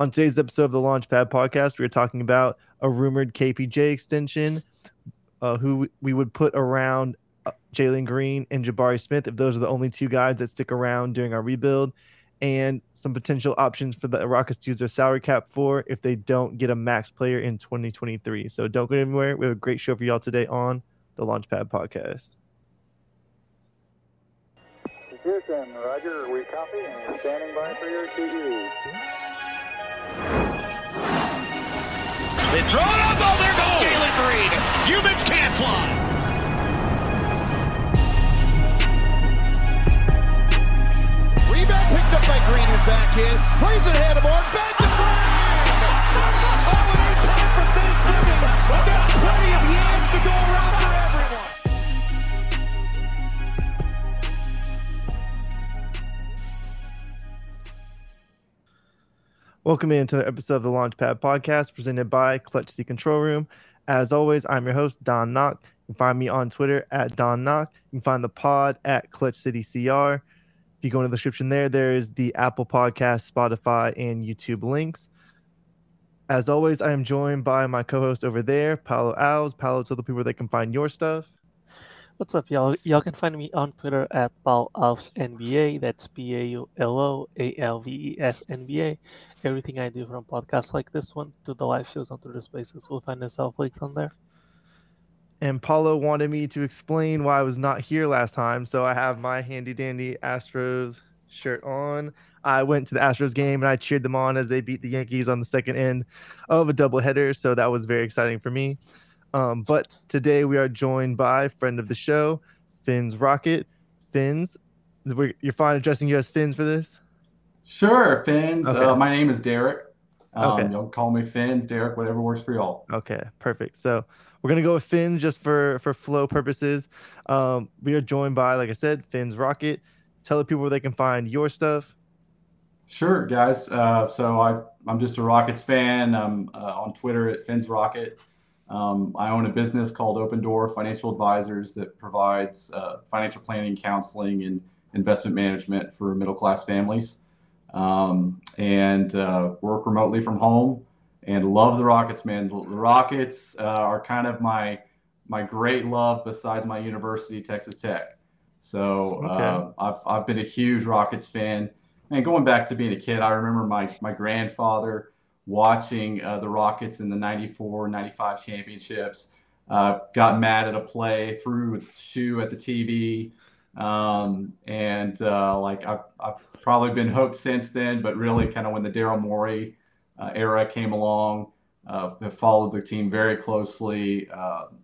On today's episode of the Launchpad podcast, we are talking about a rumored KPJ extension, uh, who we would put around uh, Jalen Green and Jabari Smith if those are the only two guys that stick around during our rebuild, and some potential options for the Rockets to use their salary cap for if they don't get a max player in 2023. So don't go anywhere. We have a great show for y'all today on the Launchpad podcast. Houston, Roger, we copy and standing by for your TE. They throw it up. Oh, there goes oh. Jalen Green. Humans can't fly. Rebound picked up by Green, who's back in. Plays it ahead of Mark. Back to Green. Oh, it ain't time for Thanksgiving, but there's plenty of yams to go around Welcome into the episode of the Launchpad podcast presented by Clutch City Control Room. As always, I'm your host, Don Knock. You can find me on Twitter at Don Knock. You can find the pod at Clutch City CR. If you go in the description there, there is the Apple Podcast, Spotify, and YouTube links. As always, I am joined by my co-host over there, Paulo Alves. Paulo, tell the people where they can find your stuff. What's up, y'all? Y'all can find me on Twitter at Paulo Alves NBA. That's P A U L O A L V E S N B A. Everything I do from podcasts like this one to the live shows on Twitter Spaces will find itself linked on there. And Paulo wanted me to explain why I was not here last time, so I have my handy dandy Astros shirt on. I went to the Astros game and I cheered them on as they beat the Yankees on the second end of a doubleheader, so that was very exciting for me. Um, but today we are joined by friend of the show, Fins Rocket. Fins, we're- you're fine addressing you as Fins for this? Sure, Fins. Okay. Uh, my name is Derek. Um, Okay. Y'all call me Fins, Derek, whatever works for y'all. Okay, perfect. So we're gonna go with Finn just for for flow purposes. Um, we are joined by, like I said, Fins Rocket. Tell the people where they can find your stuff. Sure, guys. Uh, so I, I'm just a Rockets fan. I'm uh, on Twitter at Fins Rocket. Um, I own a business called Open Door Financial Advisors that provides uh, financial planning, counseling, and investment management for middle class families. Um, and uh, work remotely from home and love the Rockets, man. The Rockets uh, are kind of my my great love besides my university, Texas Tech. So uh, I've, I've been a huge Rockets fan. And going back to being a kid, I remember my, my grandfather watching uh, the Rockets in the 94 95 championships. Uh, got mad at a play, threw a shoe at the TV. Um, and uh, like I've, I've probably been hooked since then, but really kind of when the Daryl Morey uh, era came along, uh, have followed the team very closely.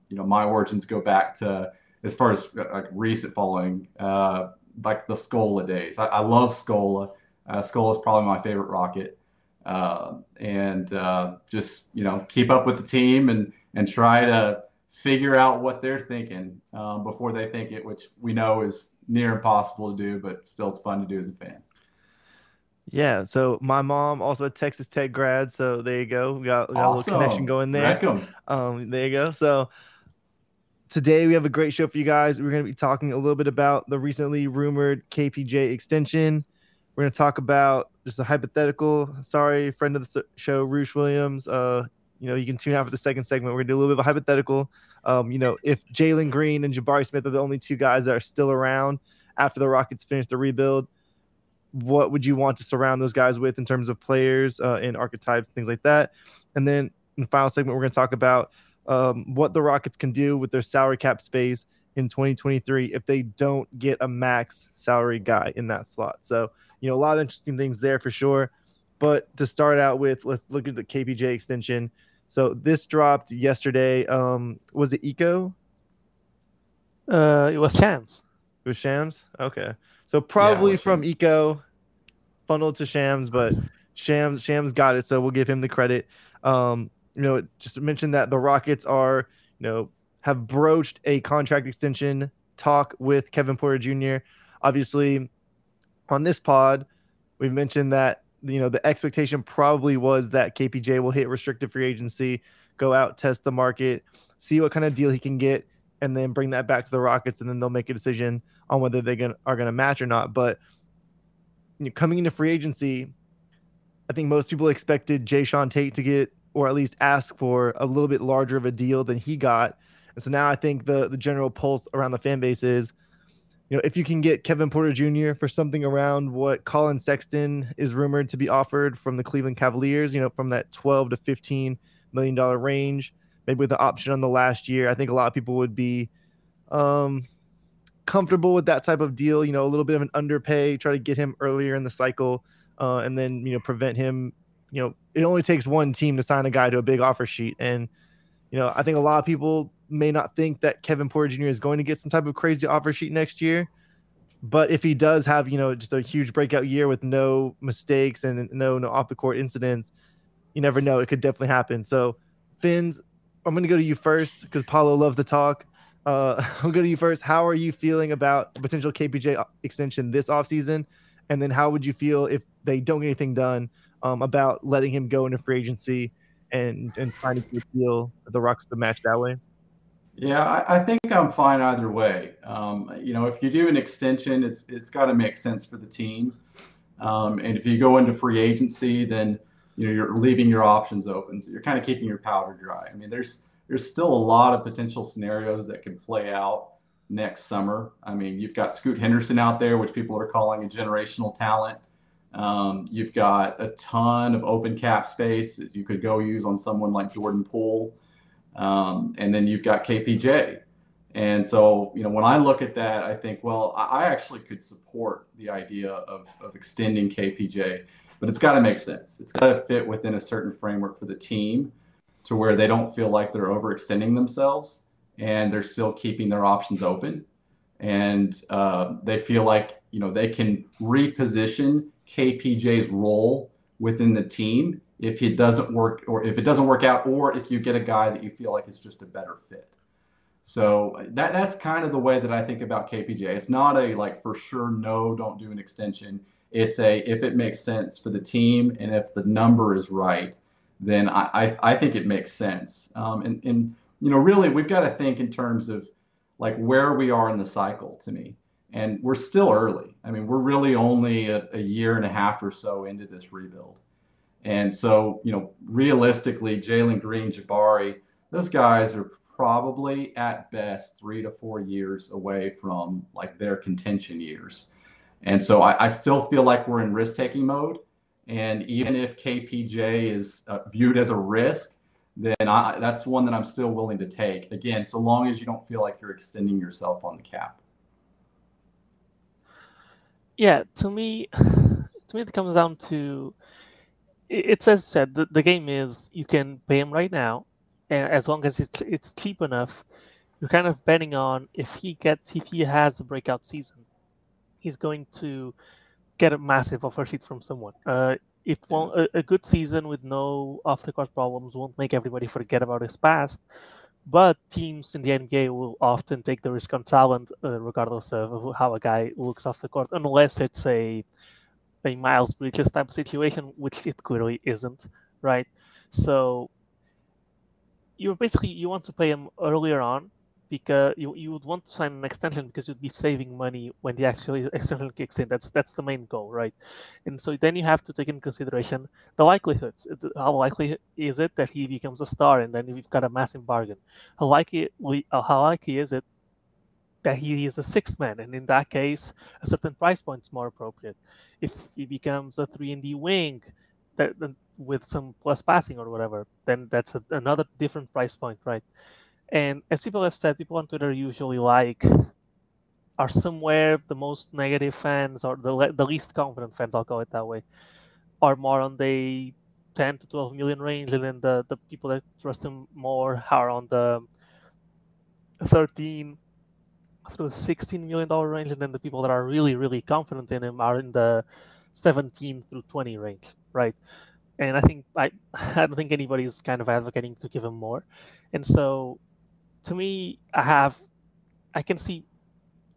You know, my origins go back to as far as like recent following, like the Scola days. I, I love Scola. Uh, Scola is probably my favorite Rocket, uh, and uh, just you know keep up with the team and and try to figure out what they're thinking um, before they think it, which we know is near impossible to do, but still it's fun to do as a fan. Yeah. So my mom also a Texas Tech grad, so there you go. We got, we got a little connection going there. Um, there you go. So today we have a great show for you guys. We're going to be talking a little bit about the recently rumored KPJ extension. We're going to talk about just a hypothetical. Sorry, friend of the show, Roosh Williams. Uh, you know, you can tune out for the second segment. We're going to do a little bit of a hypothetical. Um, you know, if Jalen Green and Jabari Smith are the only two guys that are still around after the Rockets finish the rebuild, what would you want to surround those guys with in terms of players uh, and archetypes, things like that? And then in the final segment, we're going to talk about um, what the Rockets can do with their salary cap space in 2023 if they don't get a max salary guy in that slot. So, you know, a lot of interesting things there for sure. But to start out with, let's look at the KPJ extension. So this dropped yesterday. Um, was it Iko? Uh, it was Shams. It was Shams. Okay, so probably was from Iko, funneled to Shams, but Shams Shams got it, so we'll give him the credit. Um, you know, just to mention that the Rockets are, you know, have broached a contract extension talk with Kevin Porter Jr. Obviously, on this pod, we've mentioned that you know the expectation probably was that KPJ will hit restricted free agency, go out, test the market, see what kind of deal he can get, and then bring that back to the Rockets, and then they'll make a decision on whether they gonna, are going to match or not. But you know, coming into free agency, I think most people expected Jae'Sean Tate to get, or at least ask for, a little bit larger of a deal than he got. And so now I think the the general pulse around the fan base is, you know, if you can get Kevin Porter Jr. for something around what Collin Sexton is rumored to be offered from the Cleveland Cavaliers, you know, from that 12 to 15 million dollar range, maybe with the option on the last year, I think a lot of people would be um, comfortable with that type of deal. You know, a little bit of an underpay, try to get him earlier in the cycle, uh, and then you know prevent him. You know, it only takes one team to sign a guy to a big offer sheet, and you know, I think a lot of people may not think that Kevin Porter Jr. is going to get some type of crazy offer sheet next year. But if he does have, you know, just a huge breakout year with no mistakes and no no off the court incidents, you never know. It could definitely happen. So, Fins, I'm going to go to you first because Paulo loves to talk. Uh, I'll go to you first. How are you feeling about potential KPJ extension this offseason? And then how would you feel if they don't get anything done um, about letting him go into free agency and and finding a deal the Rockets to match that way? Yeah, I, I think I'm fine either way. Um, you know, if you do an extension, it's it's got to make sense for the team. Um, and if you go into free agency, then you know you're leaving your options open, so you're kind of keeping your powder dry. I mean, there's there's still a lot of potential scenarios that can play out next summer. I mean, you've got Scoot Henderson out there, which people are calling a generational talent. Um, you've got a ton of open cap space that you could go use on someone like Jordan Poole. Um, and then you've got KPJ. And so, you know, when I look at that, I think, well, I actually could support the idea of, of extending KPJ, but it's got to make sense. It's got to fit within a certain framework for the team to where they don't feel like they're overextending themselves and they're still keeping their options open. And uh, they feel like, you know, they can reposition KPJ's role within the team if it doesn't work or if it doesn't work out or if you get a guy that you feel like is just a better fit. So that that's kind of the way that I think about KPJ. It's not a like for sure no, don't do an extension. It's a if it makes sense for the team and if the number is right, then I I, I think it makes sense. Um, and and you know really we've got to think in terms of like where we are in the cycle to me. And we're still early. I mean, we're really only a, a year and a half or so into this rebuild. And so, you know, realistically, Jalen Green, Jabari, those guys are probably at best three to four years away from like their contention years. And so I, I still feel like we're in risk taking mode. And even if KPJ is uh, viewed as a risk, then I, that's one that I'm still willing to take. Again, so long as you don't feel like you're extending yourself on the cap. Yeah, to me, to me, it comes down to it's as said the, the game is you can pay him right now and as long as it's it's cheap enough you're kind of betting on if he gets if he has a breakout season he's going to get a massive offer sheet from someone. Uh, it won't a, a, good season with no off the court problems won't make everybody forget about his past but teams in the NBA will often take the risk on talent, uh, regardless of how a guy looks off the court, unless it's a a Miles Bridges type of situation, which it clearly isn't, right? So you're basically you want to pay him earlier on because you, you would want to sign an extension because you'd be saving money when the actual extension kicks in. That's that's the main goal, right? And so then you have to take in consideration the likelihoods. Uh, how likely is it that he becomes a star, and then you've got a massive bargain? How likely uh, how likely is it that he is a sixth man, and in that case, a certain price point is more appropriate. If he becomes a three and D wing, that with some plus passing or whatever, then that's a, another different price point, right? And as people have said, people on Twitter usually like are somewhere the most negative fans or the the least confident fans, I'll call it that way, are more on the 10 to 12 million range, and then the the people that trust him more are on the 13 through 16 million dollar range, and then the people that are really really confident in him are in the 17 through 20 range, right? And I think I I don't think anybody's kind of advocating to give him more, and so to me I have I can see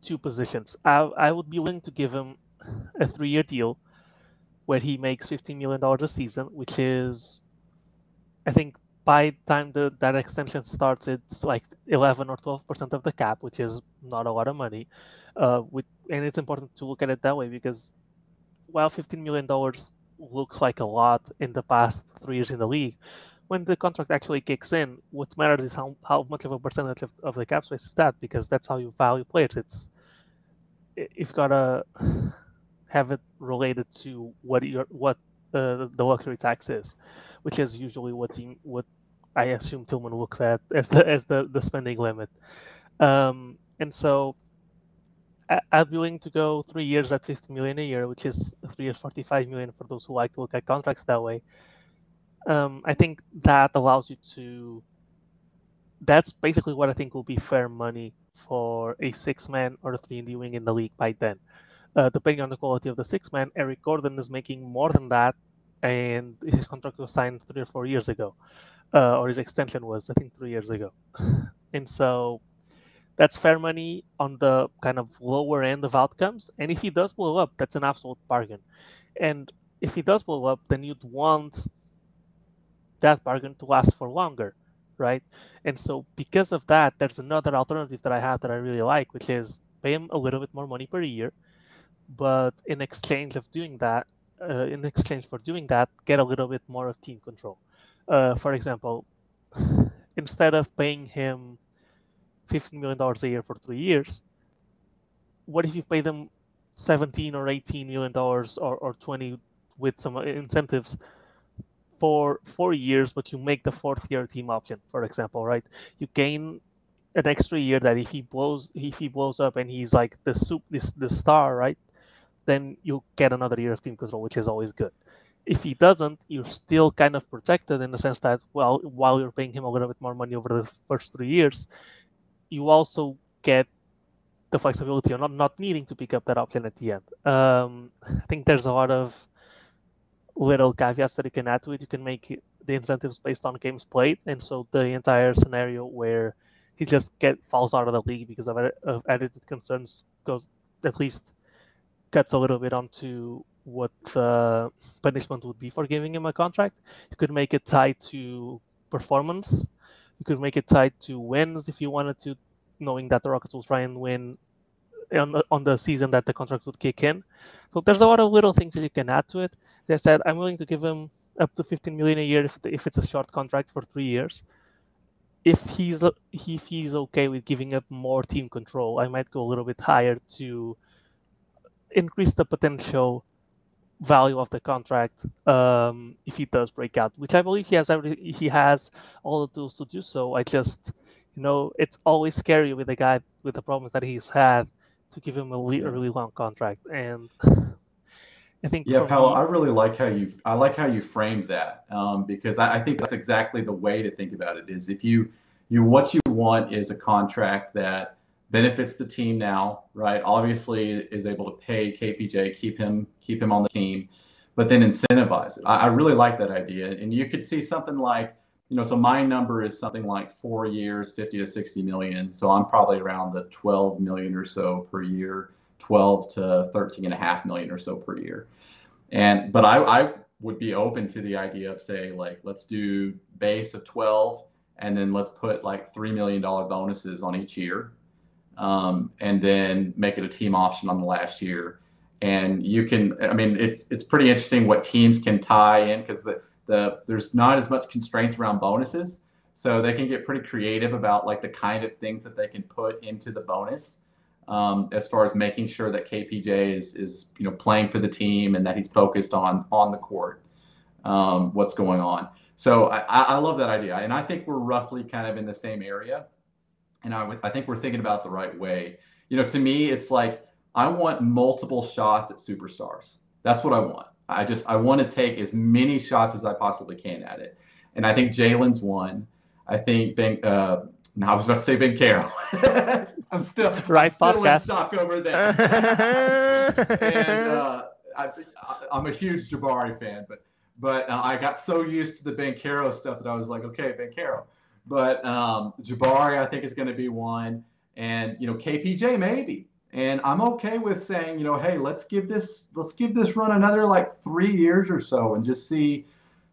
two positions. I I would be willing to give him a three year deal where he makes 15 million dollars a season, which is I think by the time the, that extension starts, it's like 11 or 12 percent of the cap, which is not a lot of money. Uh, with, and it's important to look at it that way because while 15 million dollars looks like a lot in the past three years in the league. When the contract actually kicks in, what matters is how, how much of a percentage of, of the cap space is that, because that's how you value players. It's you've got to have it related to what your what uh, the luxury tax is, which is usually what team, what I assume Tilman looks at as the as the, the spending limit. Um, and so I, be willing to go three years at 50 million a year, which is three years 45 million for those who like to look at contracts that way. Um, I think that allows you to. That's basically what I think will be fair money for a six man or a three and D wing in the league by then. Uh, depending on the quality of the six man, Eric Gordon is making more than that, and his contract was signed three or four years ago, uh, or his extension was, I think, three years ago. And so that's fair money on the kind of lower end of outcomes. And if he does blow up, that's an absolute bargain. And if he does blow up, then you'd want that bargain to last for longer, right? And so because of that, there's another alternative that I have that I really like, which is pay him a little bit more money per year, but in exchange of doing that, uh, in exchange for doing that, get a little bit more of team control. Uh, for example, instead of paying him $15 million a year for three years, what if you pay them 17 or 18 million dollars or, or 20 with some incentives for four years, but you make the fourth year team option, for example, right? You gain an extra year that if he blows if he blows up and he's like the soup this the star, right? Then you get another year of team control, which is always good. If he doesn't, you're still kind of protected in the sense that well, while you're paying him a little bit more money over the first three years, you also get the flexibility of not, not needing to pick up that option at the end. Um, I think there's a lot of little caveats that you can add to it. You can make the incentives based on games played, and so the entire scenario where he just get falls out of the league because of, of attitude concerns goes at least cuts a little bit onto what the punishment would be for giving him a contract. You could make it tied to performance. You could make it tied to wins if you wanted to, knowing that the Rockets will try and win on the, on the season that the contract would kick in. So there's a lot of little things that you can add to it. They said I'm willing to give him up to 15 million a year if, if it's a short contract for three years. If he's if he's okay with giving up more team control, I might go a little bit higher to increase the potential value of the contract um, if he does break out, which I believe he has every he has all the tools to do so. I just you know it's always scary with a guy with the problems that he's had to give him a, a really long contract and. I think Yeah, Paulo, me- I really like how you I like how you framed that um, because I, I think that's exactly the way to think about it. Is if you you what you want is a contract that benefits the team now, right? Obviously, is able to pay KPJ, keep him keep him on the team, but then incentivize it. I, I really like that idea, and you could see something like you know, so my number is something like four years, 50 to 60 million. So I'm probably around the 12 million or so per year, 12 to 13 and a half million or so per year. And, but I, I would be open to the idea of say, like, let's do base of 12 and then let's put like $3 million bonuses on each year. Um, and then make it a team option on the last year. And you can, I mean, it's, it's pretty interesting what teams can tie in because the, the there's not as much constraints around bonuses. So they can get pretty creative about like the kind of things that they can put into the bonus um, as far as making sure that kpj is is you know playing for the team and that he's focused on on the court um, what's going on. So I, I love that idea. And i think we're roughly kind of in the same area and I, I think we're thinking about the right way you know to me it's like i want multiple shots at superstars that's what i want I just I want to take as many shots as I possibly can at it, and I think Jalen's one. I think Ben. Uh, no, I was about to say Ben Carroll. I'm still Right I'm still in podcast. stock over there. and uh, I, I, I'm a huge Jabari fan, but but uh, I got so used to the Ben Caro stuff that I was like, okay, Ben Caro. But um, Jabari, I think is going to be one, and you know KPJ maybe. And I'm okay with saying, you know, hey, let's give this let's give this run another like three years or so, and just see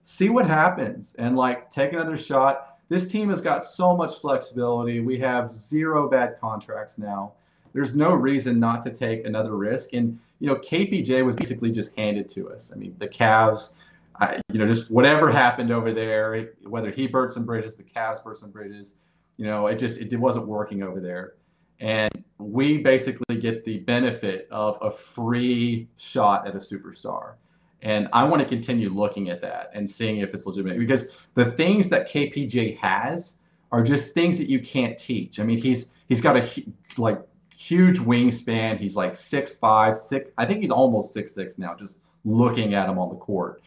see what happens, and like take another shot. This team has got so much flexibility. We have zero bad contracts now. there's no reason not to take another risk. And you know, KPJ was basically just handed to us. I mean, the Cavs, I, you know, just whatever happened over there, whether he burnt some bridges, the Cavs burnt some bridges, you know, it just it wasn't working over there. And we basically get the benefit of a free shot at a superstar. And I want to continue looking at that and seeing if it's legitimate because the things that KPJ has are just things that you can't teach. I mean, he's he's got a like huge wingspan. He's like six five, six. I think he's almost six six now. Just looking at him on the court,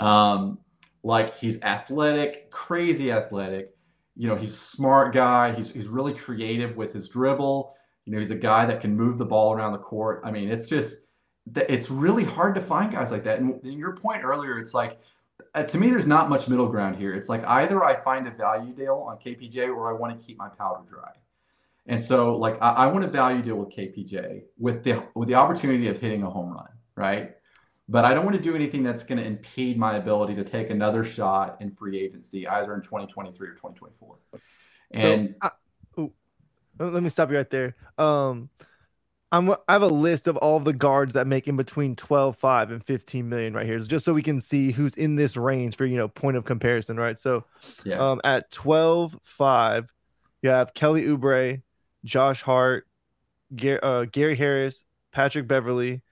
um, like he's athletic, crazy athletic. You know, he's a smart guy. He's he's really creative with his dribble. You know, he's a guy that can move the ball around the court. I mean, it's just it's really hard to find guys like that. And your point earlier, it's like uh, to me, there's not much middle ground here. It's like either I find a value deal on KPJ or I want to keep my powder dry. And so, like, I, I want a value deal with KPJ with the with the opportunity of hitting a home run, right? But I don't want to do anything that's going to impede my ability to take another shot in free agency, either in 2023 or 2024. And so, uh, let me stop you right there. Um, I'm I have a list of all of the guards that make in between 12, 5 and 15 million right here. Just so we can see who's in this range for you know point of comparison, right? So yeah. um at 12, 5, you have Kelly Oubre, Josh Hart, Gar- uh, Gary Harris, Patrick Beverley,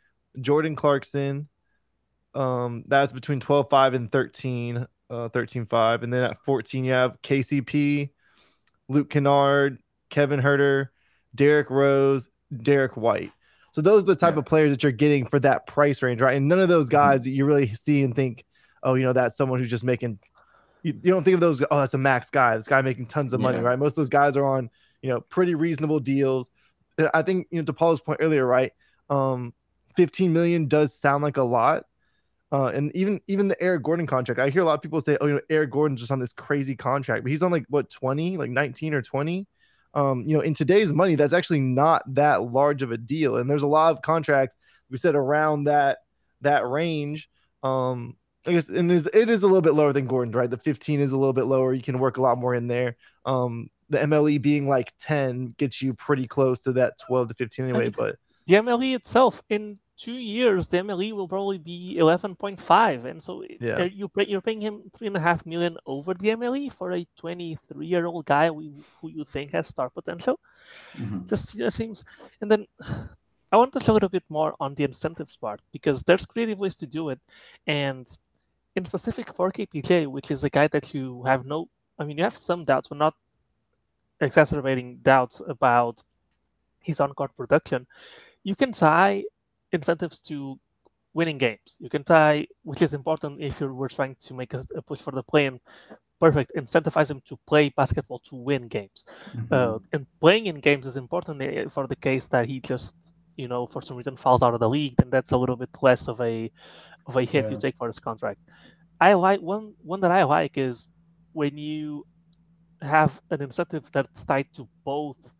Jordan Clarkson. Um, that's between 12, 5 and 13, uh 13, 5. And then at 14, you have KCP, Luke Kennard, Kevin Huerter, Derrick Rose, Derrick White. So those are the type yeah. of players that you're getting for that price range, right? And none of those mm-hmm. guys mm-hmm. you really see and think, oh, you know, that's someone who's just making. You, you don't think of those. Oh, that's a max guy. This guy making tons of money, yeah. right? Most of those guys are on, you know, pretty reasonable deals. I think you know to Paul's point earlier, right? Um, 15 million does sound like a lot. Uh, and even even the Eric Gordon contract, I hear a lot of people say, "Oh, you know, Eric Gordon's just on this crazy contract," but he's on like what 20, like 19 or 20 um, you know, in today's money, that's actually not that large of a deal. And there's a lot of contracts we said around that that range. Um, I guess and is it is a little bit lower than Gordon's, right? The 15 is a little bit lower. You can work a lot more in there. Um, the MLE being like 10 gets you pretty close to that 12 to 15 anyway. But the MLE itself in two years, the MLE will probably be 11.5, and so yeah. you you're paying him three and a half million over the MLE for a 23 year old guy who, you think has star potential. Mm-hmm. Just seems, and then I want to talk a little bit more on the incentives part because there's creative ways to do it, and in specific for KPJ, which is a guy that you have no, I mean, you have some doubts, but not exacerbating doubts about his on-court production. You can tie incentives to winning games. You can tie, which is important if you were trying to make a, a push for the play-in. Perfect. Incentivize them to play basketball to win games. Mm-hmm. Uh, and playing in games is important eh, for the case that he just, you know, for some reason falls out of the league. Then that's a little bit less of a of a hit yeah. you take for his contract. I like one one that I like is when you have an incentive that's tied to both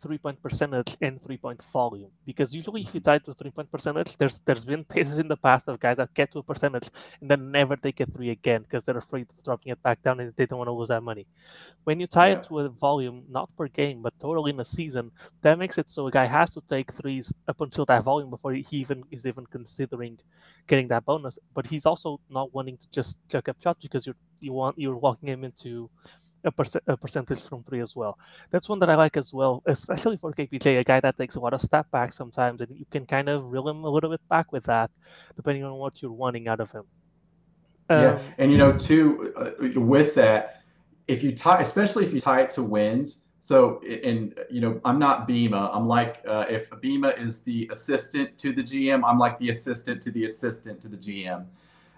three point percentage and three point volume. Because usually if you tie to three point percentage there's there's been cases in the past of guys that get to a percentage and then never take a three again because they're afraid of dropping it back down and they don't want to lose that money. When you tie yeah. it to a volume not per game but total in a season that makes it so a guy has to take threes up until that volume before he even is even considering getting that bonus. But he's also not wanting to just chuck up shots because you're you want you're walking him into a, perc- a percentage from three as well. That's one that I like as well, especially for KPJ, a guy that takes a lot of step back sometimes, and you can kind of reel him a little bit back with that, depending on what you're wanting out of him. Um, yeah, and you know, too, uh, with that, if you tie, especially if you tie it to wins. So, and you know, I'm not Bima. I'm like, uh, if Bima is the assistant to the GM, I'm like the assistant to the assistant to the GM.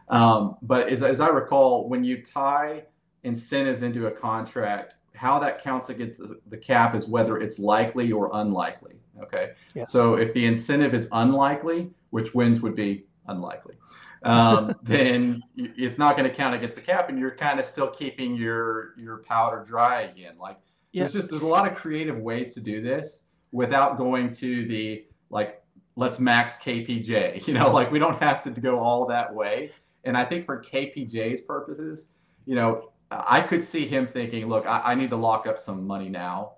Um, but as, as I recall, when you tie incentives into a contract, how that counts against the, the cap is whether it's likely or unlikely. Okay. Yes. So if the incentive is unlikely, which wins would be unlikely, um, then it's not going to count against the cap, and you're kind of still keeping your your powder dry again. Like yeah. there's just there's a lot of creative ways to do this without going to the like let's max KPJ. You know, like we don't have to go all that way. And I think for KPJ's purposes, you know, I could see him thinking, look, I, I need to lock up some money now.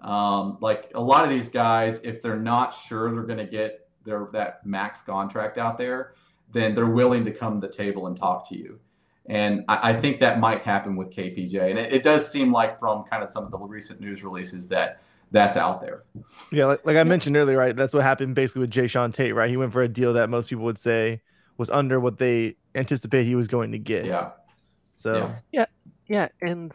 Um, like a lot of these guys, if they're not sure they're going to get their that max contract out there, then they're willing to come to the table and talk to you. And I, I think that might happen with KPJ. And it, it, does seem like from kind of some of the recent news releases that that's out there. Yeah, like, like I mentioned earlier, right? That's what happened basically with Jae'Sean Tate, right? He went for a deal that most people would say was under what they anticipate he was going to get. Yeah. So yeah, yeah, yeah. and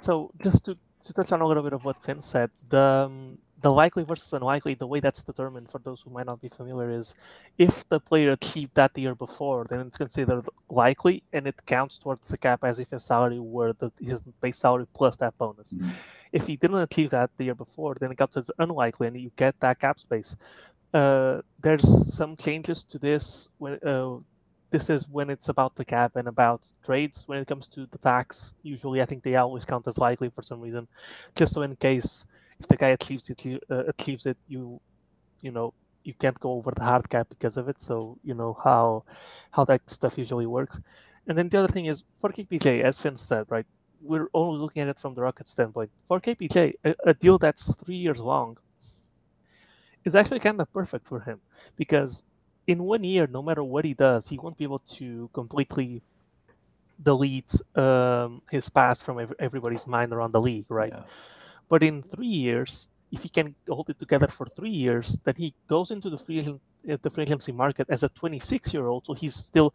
so just to, to touch on a little bit of what Finn said, the um, the likely versus unlikely, the way that's determined for those who might not be familiar is if the player achieved that the year before, then it's considered likely and it counts towards the cap as if his salary were the, his base salary plus that bonus. Mm-hmm. If he didn't achieve that the year before, then it counts as unlikely and you get that cap space. Uh, there's some changes to this when uh, this is when it's about the cap and about trades. When it comes to the tax, usually I think they always count as likely for some reason, just so in case if the guy achieves it, uh, achieves it, you, you know, you can't go over the hard cap because of it. So you know how how that stuff usually works. And then the other thing is for KPJ, as Finn said, right? We're only looking at it from the Rocket standpoint. For KPJ, a, a deal that's three years long is actually kind of perfect for him because in one year, no matter what he does, he won't be able to completely delete um, his past from every, everybody's mind around the league, right? Yeah. But in three years, if he can hold it together for three years, then he goes into the free uh, the free agency market as a 26 year old. So he's still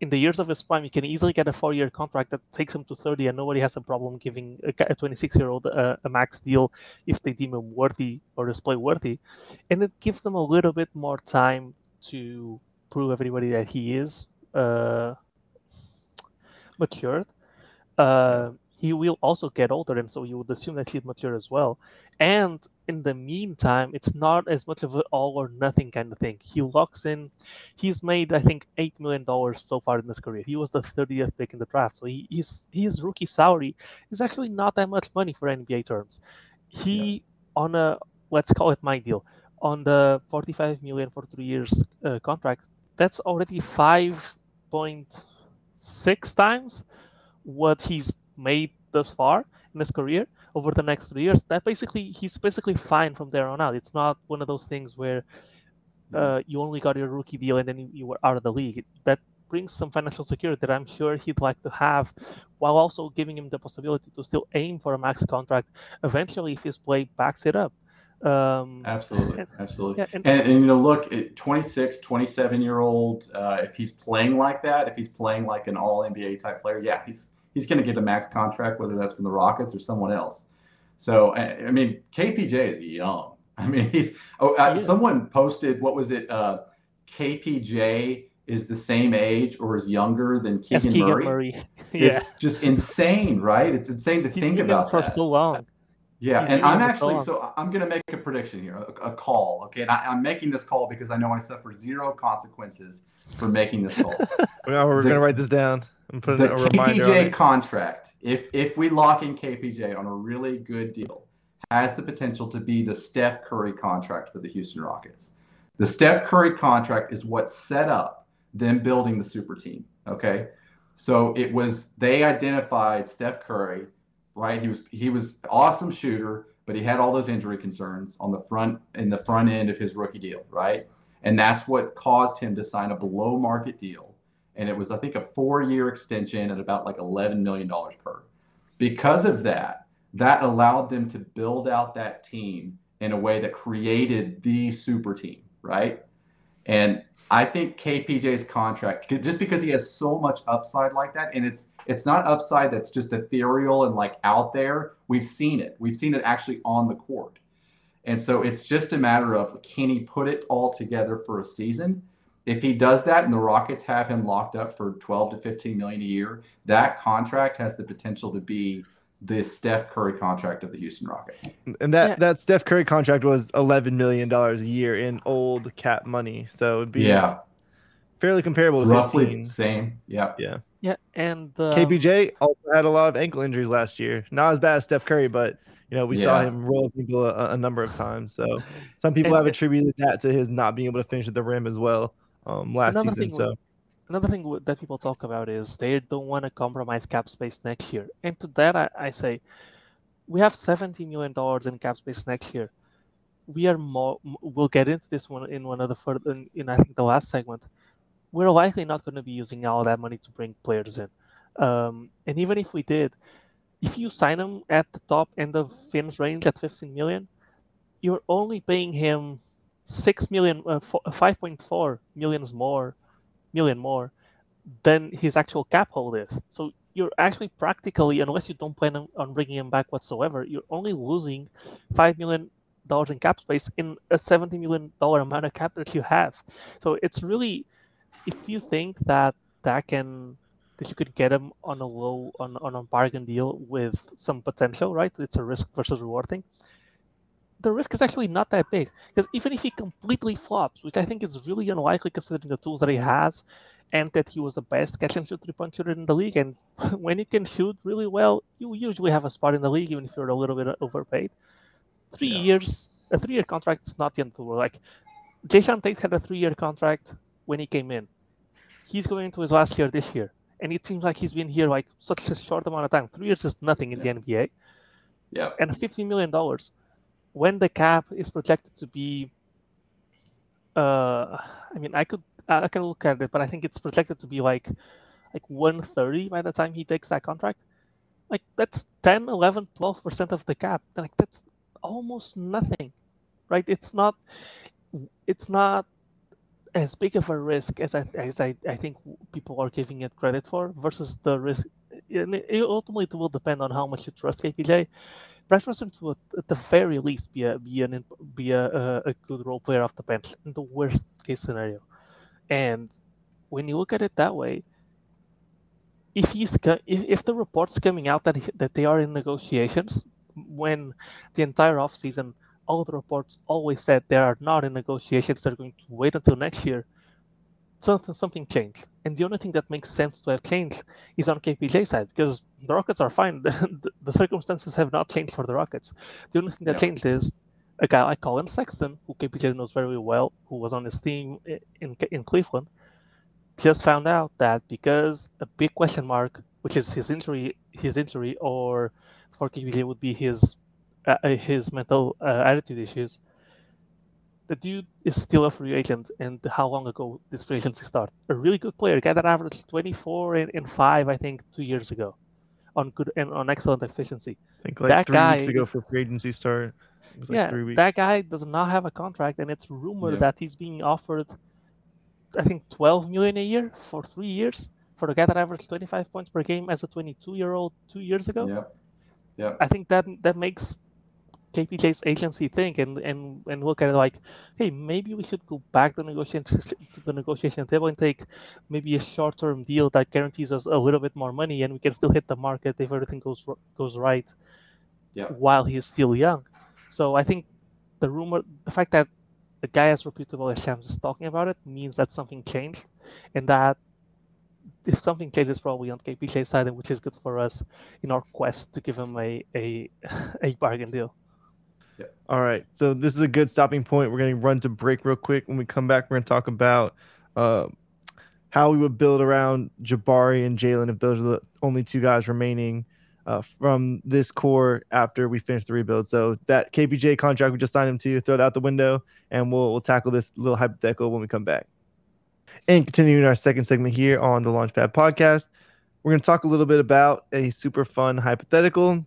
in the years of his prime. He can easily get a four year contract that takes him to 30, and nobody has a problem giving a 26 year old a, a, max deal if they deem him worthy or display worthy. And it gives them a little bit more time to prove everybody that he is uh, matured. Uh, he will also get older, and so you would assume that he's mature as well. And in the meantime, it's not as much of an all or nothing kind of thing. He locks in. He's made, I think, eight million dollars so far in his career. He was the 30th pick in the draft, so he, his his rookie salary is actually not that much money for NBA terms. He yeah. on a let's call it my deal on the 45 million for three years uh, contract. That's already 5.6 times what he's made thus far in his career over the next three years, that basically he's basically fine from there on out. It's not one of those things where uh, you only got your rookie deal and then you, you were out of the league. That brings some financial security that I'm sure he'd like to have, while also giving him the possibility to still aim for a max contract eventually if his play backs it up. Um, absolutely, and, absolutely. Yeah, and, and, and, you know, look, 26, 27 year old, uh, if he's playing like that, if he's playing like an All NBA type player, yeah, he's he's going to get a max contract, whether that's from the Rockets or someone else. So, I mean, KPJ is young. I mean, he's. Oh, uh, someone posted what was it? Uh, KPJ is the same age or is younger than Keegan, Keegan Murray. Murray. yeah, it's just insane, right? It's insane to he's think about for that. so long. Yeah, he's and I'm actually so I'm going to make a prediction here, a, a call. Okay, and I, am making this call because I know I suffer zero consequences for making this call. well, we're going to write this down and put the a reminder. KPJ contract, if if we lock in KPJ on a really good deal, has the potential to be the Steph Curry contract for the Houston Rockets. The Steph Curry contract is what set up them building the super team. Okay, so it was they identified Steph Curry, right? He was he was awesome shooter, but he had all those injury concerns on the front in the front end of his rookie deal, right? And that's what caused him to sign a below market deal. And it was, I think, a four year extension at about like $11 million per. Because of that, that allowed them to build out that team in a way that created the super team, right? And I think KPJ's contract, just because he has so much upside like that, and it's it's not upside that's just ethereal and like out there. We've seen it. We've seen it actually on the court. And so it's just a matter of can he put it all together for a season? If he does that and the Rockets have him locked up for 12 to 15 million a year, that contract has the potential to be the Steph Curry contract of the Houston Rockets. And that yeah. that Steph Curry contract was 11 million dollars a year in old cap money. So it'd be Yeah. fairly comparable to roughly 15. same. Yeah. Yeah. Yeah, and um, KPJ also had a lot of ankle injuries last year. Not as bad as Steph Curry, but you know, we yeah. saw him roll his ankle a, a, number of times. So some people and, have attributed that to his not being able to finish at the rim as well um, last season. Thing, so another thing that people talk about is they don't want to compromise cap space next year. And to that, I, I say, we have 70 million dollars in cap space next year. We are more. We'll get into this one in one of the further in, in I think the last segment. We're likely not going to be using all that money to bring players in, um, and even if we did, if you sign him at the top end of Finn's range at 15 million, you're only paying him six million, uh, 5.4 millions more, million more than his actual cap hold is. So you're actually practically, unless you don't plan on bringing him back whatsoever, you're only losing five million dollars in cap space in a seventy million dollar amount of cap that you have. So it's really, if you think that that can that you could get him on a low on, on a bargain deal with some potential, right? It's a risk versus reward thing. The risk is actually not that big because even if he completely flops, which I think is really unlikely considering the tools that he has, and that he was the best catch and shoot three point shooter in the league. And when you can shoot really well, you usually have a spot in the league, even if you're a little bit overpaid. Three yeah. years, a three year contract is not the end of the world. Like Jae'Sean Tate had a three year contract when he came in. He's going into his last year this year. And it seems like he's been here like such a short amount of time. Three years is nothing in yeah. the NBA. Yeah. And $15 million when the cap is projected to be uh I mean I could I can look at it, but I think it's projected to be like like 130 by the time he takes that contract. Like that's 10, 11, 12 percent of the cap. Like that's almost nothing, right? It's not it's not as big of a risk as I as I, I think people are giving it credit for versus the risk. And it ultimately it will depend on how much you trust KPJ. Russell to at the very least be a be an be a, a, a good role player off the bench in the worst case scenario. And when you look at it that way, if he's if, if the reports coming out that he, that they are in negotiations, when the entire offseason, all the reports always said they are not in negotiations, they're going to wait until next year. Something something changed, and the only thing that makes sense to have changed is on KPJ side because the Rockets are fine. the, the circumstances have not changed for the Rockets. The only thing that yeah. changed is a guy like Collin Sexton, who KPJ knows very well, who was on his team in, in Cleveland, just found out that because a big question mark, which is his injury, his injury, or for KPJ would be his uh, uh, his mental uh, attitude issues. The dude is still a free agent, and how long ago this free agency started? A really good player, a guy that averaged 24 and, and five, I think, two years ago, on good and on excellent efficiency. I think like that three guy, weeks ago for free agency start. Like yeah, that guy does not have a contract, and it's rumored that he's being offered, I think, 12 million a year for three years for a guy that averaged 25 points per game as a 22 year old two years ago. Yeah, yeah. I think that that makes KPJ's agency think and and and look at it like, hey, maybe we should go back to the negotiation to the negotiation table and take maybe a short term deal that guarantees us a little bit more money, and we can still hit the market if everything goes goes right. Yeah. While he's still young. So I think the rumor, the fact that the guy as reputable as Shams is talking about it means that something changed, and that if something changes, probably on KPJ's side, which is good for us in our quest to give him a a, a bargain deal. All right. So this is a good stopping point. We're going to run to break real quick. When we come back, we're going to talk about uh, how we would build around Jabari and Jalen if those are the only two guys remaining uh, from this core after we finish the rebuild. So that KPJ contract we just signed him to, throw that out the window, and we'll we'll tackle this little hypothetical when we come back. And continuing our second segment here on the Launchpad podcast, we're going to talk a little bit about a super fun hypothetical.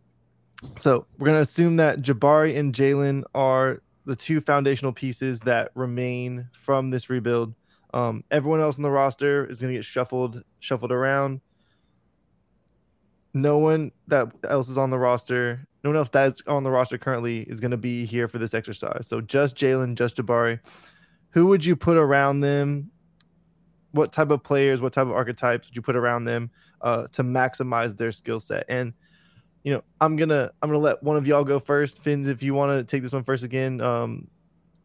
So we're going to assume that Jabari and Jalen are the two foundational pieces that remain from this rebuild. Um, everyone else on the roster is going to get shuffled shuffled around no one that else is on the roster, no one else that is on the roster currently is going to be here for this exercise. So just Jalen, just Jabari. Who would you put around them? What type of players, what type of archetypes would you put around them uh, to maximize their skill set? And you know, I'm gonna I'm gonna let one of y'all go first. Fins, if you want to take this one first again, um,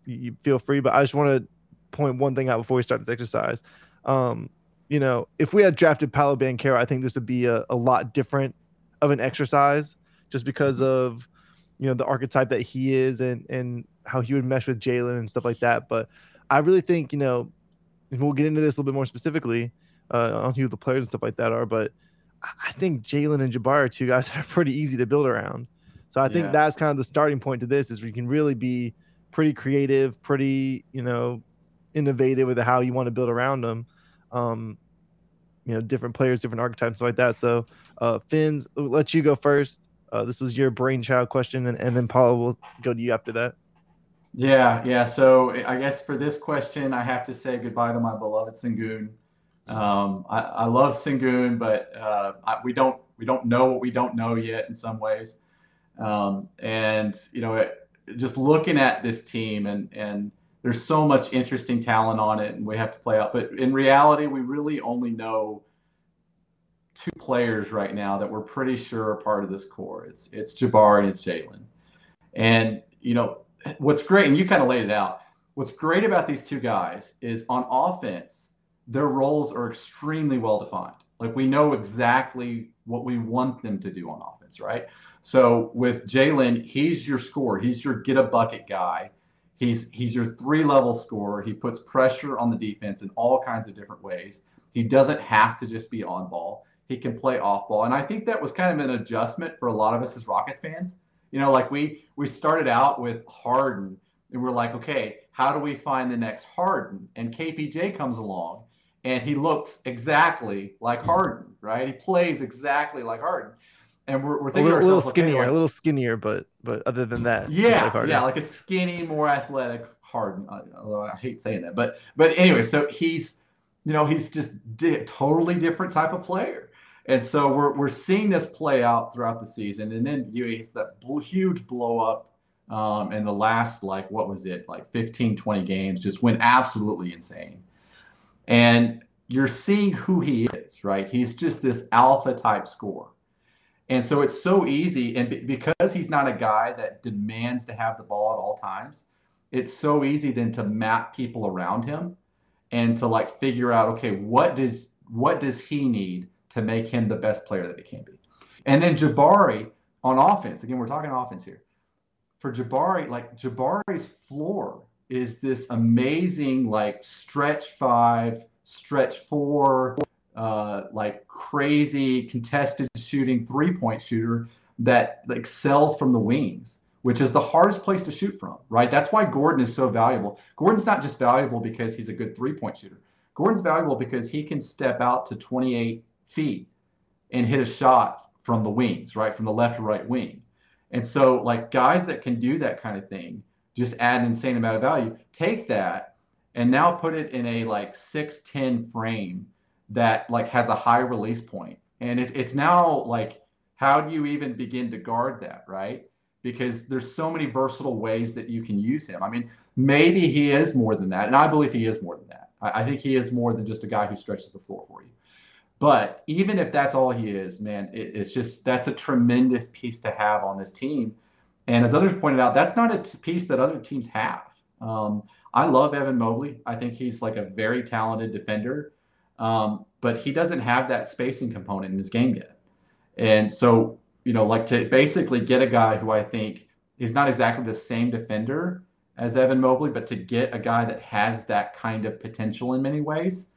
you, you feel free. But I just want to point one thing out before we start this exercise. Um, you know, if we had drafted Paolo Banchero, I think this would be a, a lot different of an exercise just because mm-hmm. of, you know, the archetype that he is and, and how he would mesh with Jalen and stuff like that. But I really think, you know, and we'll get into this a little bit more specifically uh, on who the players and stuff like that are, but I think Jalen and Jabari are two guys that are pretty easy to build around. So I think Yeah. that's kind of the starting point to this is we can really be pretty creative, pretty you know innovative with how you want to build around them. Um, you know, different players, different archetypes, like that. So, uh, Finns, let you go first. Uh, this was your brainchild question, and, and then Paul will go to you after that. Yeah, yeah. So I guess for this question, I have to say goodbye to my beloved Sengun. Um, I, I love Sengun, but uh, I, we don't we don't know what we don't know yet in some ways. Um, and you know, it, just looking at this team and and there's so much interesting talent on it, and we have to play out. But in reality, we really only know two players right now that we're pretty sure are part of this core. It's it's Jabbar and it's Jalen. And you know, what's great, and you kind of laid it out. What's great about these two guys is on offense, their roles are extremely well defined. Like we know exactly what we want them to do on offense, right? So with Jalen, he's your scorer. He's your get a bucket guy. He's he's your three level scorer. He puts pressure on the defense in all kinds of different ways. He doesn't have to just be on ball. He can play off ball, and I think that was kind of an adjustment for a lot of us as Rockets fans. You know, like we we started out with Harden, and we're like, okay, how do we find the next Harden? And KPJ comes along, and he looks exactly like Harden, right? He plays exactly like Harden, and we're, we're A little, little skinnier, like- a little skinnier, but but other than that, yeah, like yeah, like a skinny, more athletic Harden. Although I hate saying that, but but anyway, so he's, you know, he's just di- totally different type of player, and so we're we're seeing this play out throughout the season, and then you know, he's that bl- huge blow up um, in the last like what was it like 15, 20 games, just went absolutely insane, and you're seeing who he is, right? He's just this alpha type scorer. And so it's so easy. And be- because he's not a guy that demands to have the ball at all times, it's so easy then to map people around him and to like figure out, okay, what does what does he need to make him the best player that he can be? And then Jabari on offense, again, we're talking offense here. For Jabari, like Jabari's floor is this amazing, like stretch five, stretch four, uh, like crazy contested shooting three point shooter that excels from the wings, which is the hardest place to shoot from, right? That's why Gordon is so valuable. Gordon's not just valuable because he's a good three point shooter. Gordon's valuable because he can step out to 28 feet and hit a shot from the wings, right? From the left or right wing. And so, like guys that can do that kind of thing just add an insane amount of value. Take that and now put it in a like 6'10 frame that like has a high release point. And it, it's now like, how do you even begin to guard that, right? Because there's so many versatile ways that you can use him. I mean, maybe he is more than that. And I believe he is more than that. I, I think he is more than just a guy who stretches the floor for you. But even if that's all he is, man, it, it's just that's a tremendous piece to have on this team. And as others pointed out, that's not a piece that other teams have. Um, I love Evan Mobley. I think he's like a very talented defender, um, but he doesn't have that spacing component in his game yet. And so, you know, like to basically get a guy who I think is not exactly the same defender as Evan Mobley, but to get a guy that has that kind of potential in many ways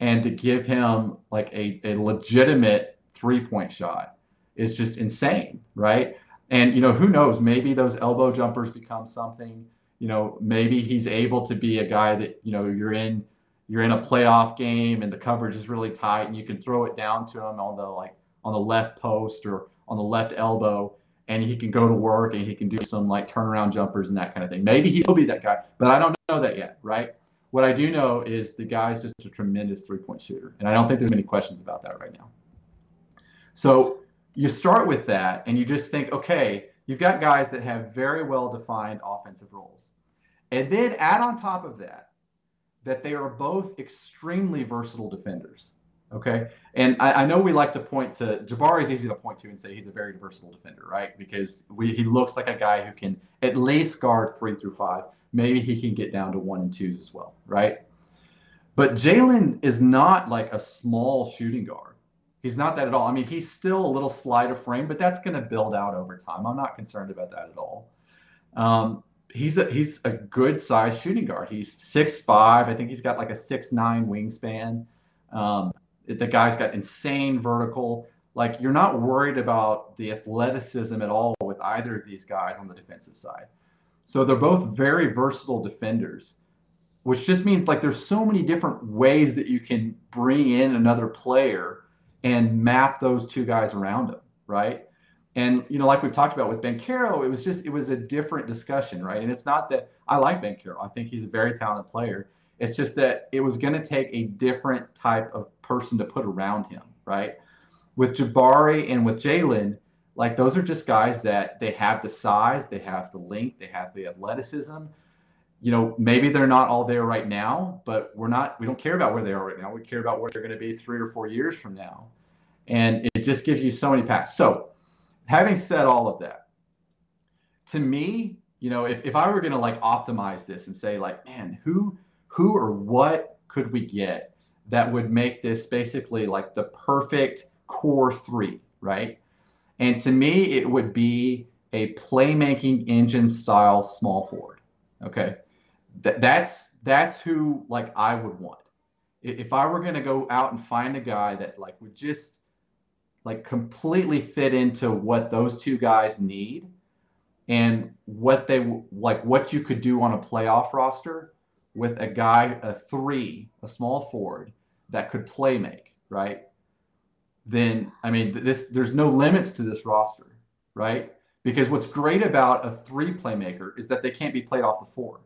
and to give him like a, a legitimate three point shot is just insane, right? And, you know, who knows? Maybe those elbow jumpers become something. You know, maybe he's able to be a guy that, you know, you're in you're in a playoff game and the coverage is really tight and you can throw it down to him on the like on the left post or on the left elbow and he can go to work and he can do some like turnaround jumpers and that kind of thing. Maybe he'll be that guy, but I don't know that yet, right? What I do know is the guy's just a tremendous three point shooter. And I don't think there's any questions about that right now. So you start with that and you just think, okay, you've got guys that have very well defined offensive roles. And then add on top of that, that they are both extremely versatile defenders. Okay. And I, I know we like to point to Jabari is easy to point to and say he's a very versatile defender, right? Because we, he looks like a guy who can at least guard three through five. Maybe he can get down to one and twos as well, right? But Jalen is not like a small shooting guard. He's not that at all. I mean, he's still a little slight of frame, but that's going to build out over time. I'm not concerned about that at all. Um, he's a he's a good sized shooting guard. He's six five. I think he's got like a six nine wingspan. Um, the guy's got insane vertical. Like you're not worried about the athleticism at all with with either of these guys on the defensive side. So they're both very versatile defenders, which just means like there's so many different ways that you can bring in another player and map those two guys around them, right? And you know, like we've talked about with Banchero, it was just it was a different discussion, right? And it's not that I like Banchero. I think he's a very talented player. It's just that it was going to take a different type of person to put around him, right? With Jabari and with Jalen, like those are just guys that they have the size, they have the length, they have the athleticism. You know, maybe they're not all there right now, but we're not. We don't care about where they are right now. We care about where they're going to be three or four years from now, and it just gives you so many paths. So, having said all of that, to me, you know, if, if I were going to like optimize this and say like, man, who who or what could we get that would make this basically like the perfect core three, right? And to me, it would be a playmaking engine style small forward. Okay. Th- that's that's who like I would want. If I were gonna go out and find a guy that like would just like completely fit into what those two guys need and what they like what you could do on a playoff roster with a guy, a three, a small forward that could play make, right? Then I mean, this there's no limits to this roster, right? Because what's great about a three playmaker is that they can't be played off the floor.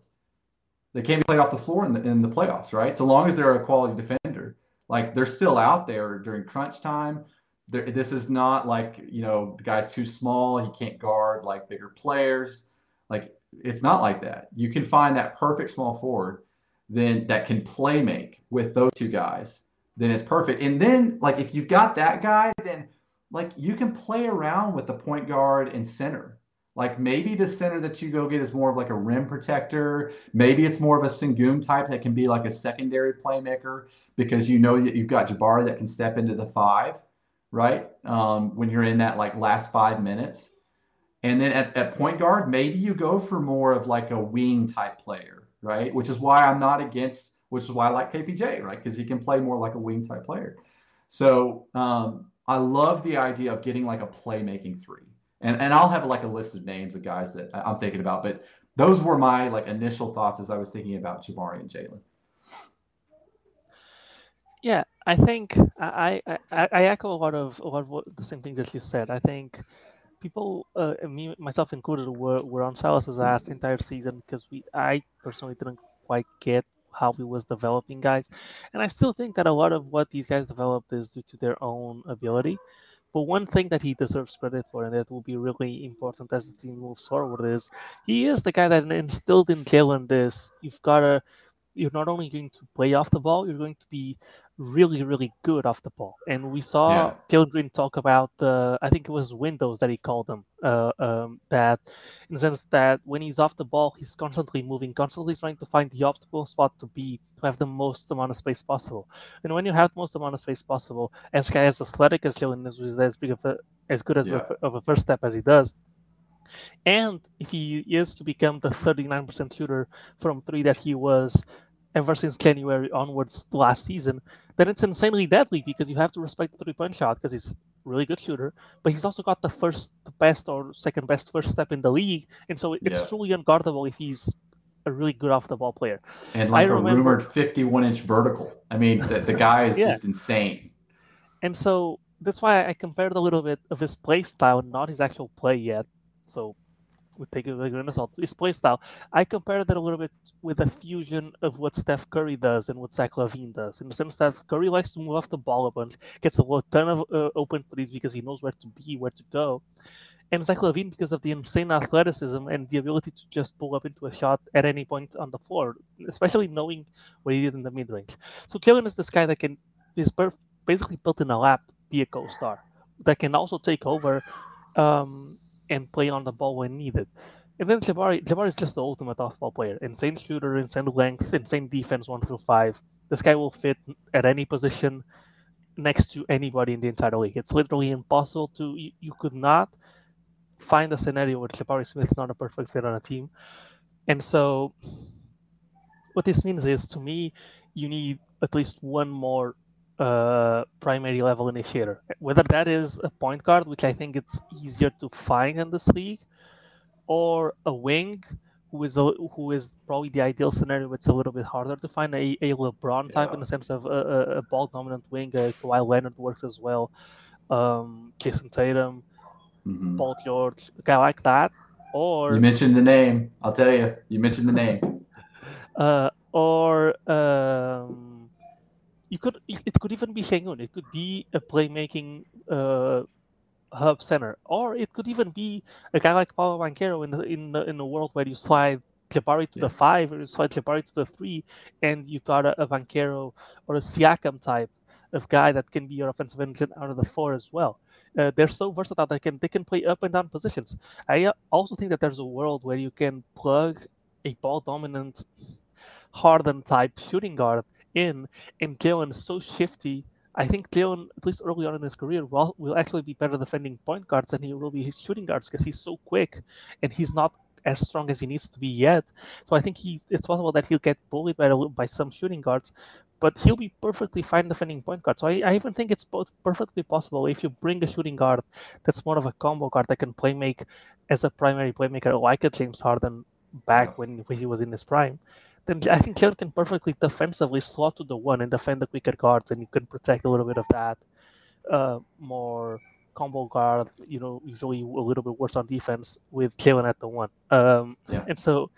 They can't be played off the floor in the in the playoffs, right? So long as they're a quality defender, like they're still out there during crunch time. They're, this is not like you know the guy's too small, he can't guard like bigger players. Like it's not like that. You can find that perfect small forward then that can play make with those two guys, then it's perfect. And then like if you've got that guy, then like you can play around with the point guard and center. Like maybe the center that you go get is more of like a rim protector. Maybe it's more of a Sengun type that can be like a secondary playmaker because you know that you've got Jabari that can step into the five, right? Um, when you're in that like last five minutes. And then at, at point guard, maybe you go for more of like a wing type player, right? Which is why I'm not against, which is why I like KPJ, right? Because he can play more like a wing type player. So um, I love the idea of getting like a playmaking three. And, and I'll have like a list of names of guys that I'm thinking about, but those were my like initial thoughts as I was thinking about Jabari and Jalen. Yeah, I think I, I, I echo a lot of a lot of the same thing that you said. I think people, uh, me myself included, were, were on Silas's ass the entire season because we I personally didn't quite get how he was developing guys, and I still think that a lot of what these guys developed is due to their own ability. But one thing that he deserves credit for, and that will be really important as the team moves forward, is he is the guy that instilled in Jalen this: you've got to, you're not only going to play off the ball, you're going to be really, really good off the ball. And we saw Yeah. Jalen Green talk about the, I think it was windows that he called them, uh, um, that in the sense that when he's off the ball, he's constantly moving, constantly trying to find the optimal spot to be, to have the most amount of space possible. And when you have the most amount of space possible, as a guy as athletic as Jalen is, as big of a, as good as Yeah. a, of a first step as he does, and if he is to become the 39% shooter from three that he was ever since January onwards last season, then it's insanely deadly because you have to respect the three point shot because he's really good shooter, but he's also got the first, the best or second best first step in the league, and so it's Yeah. truly unguardable if he's a really good off the ball player. And like I a remember- rumored 51 inch vertical. I mean, the, the guy is Yeah. just insane. And so that's why I compared a little bit of his play style, not his actual play yet. So with a grain of salt. His play style, I compared that a little bit with a fusion of what Steph Curry does and what Zach LaVine does. In the sense that Curry likes to move off the ball a bunch, gets a ton of uh, open threes because he knows where to be, where to go. And Zach LaVine because of the insane athleticism and the ability to just pull up into a shot at any point on the floor, especially knowing what he did in the mid range. So Kevin is this guy that can is basically built in a lap, be a co-star that can also take over um, and play on the ball when needed. And then Jabari, Jabari is just the ultimate off-ball player. Insane shooter, insane length, insane defense, one through five. This guy will fit at any position next to anybody in the entire league. It's literally impossible to. You, you could not find a scenario where Jabari Smith is not a perfect fit on a team. And so, what this means is, to me, you need at least one more uh, primary level initiator. Whether that is a point guard, which I think it's easier to find in this league, or a wing, who is a, who is probably the ideal scenario. It's a little bit harder to find a, a LeBron type Yeah. in the sense of a, a, a ball dominant wing. Uh, Kawhi Leonard works as well. Um, Jayson Tatum, Mhm. Paul George, a guy like that, or You mentioned the name. I'll tell you. You mentioned the name. uh, or um, you could it could even be Sengun. It could be a playmaking uh, hub center, or it could even be a guy like Paolo Banchero in the, in the, in a world where you slide Jabari to the five or you slide Jabari to the three, and you got a, a Banquero or a Siakam type of guy that can be your offensive engine out of the four as well. Uh, they're so versatile they can they can play up and down positions. I uh, also think that there's a world where you can plug a ball dominant Harden type shooting guard in, and Jalen is so shifty. I think Jalen, at least early on in his career, will, will actually be better defending point guards than he will be his shooting guards because he's so quick and he's not as strong as he needs to be yet. So I think he's, it's possible that he'll get bullied by, by some shooting guards, but he'll be perfectly fine defending point guard. So I, I even think it's both perfectly possible if you bring a shooting guard that's more of a combo guard that can play make as a primary playmaker like a James Harden back when, when he was in his prime I think Jalen can perfectly defensively slot to the one and defend the quicker guards, and you can protect a little bit of that uh, more combo guard. You know, usually a little bit worse on defense with Jalen at the one. Um, Yeah. And so,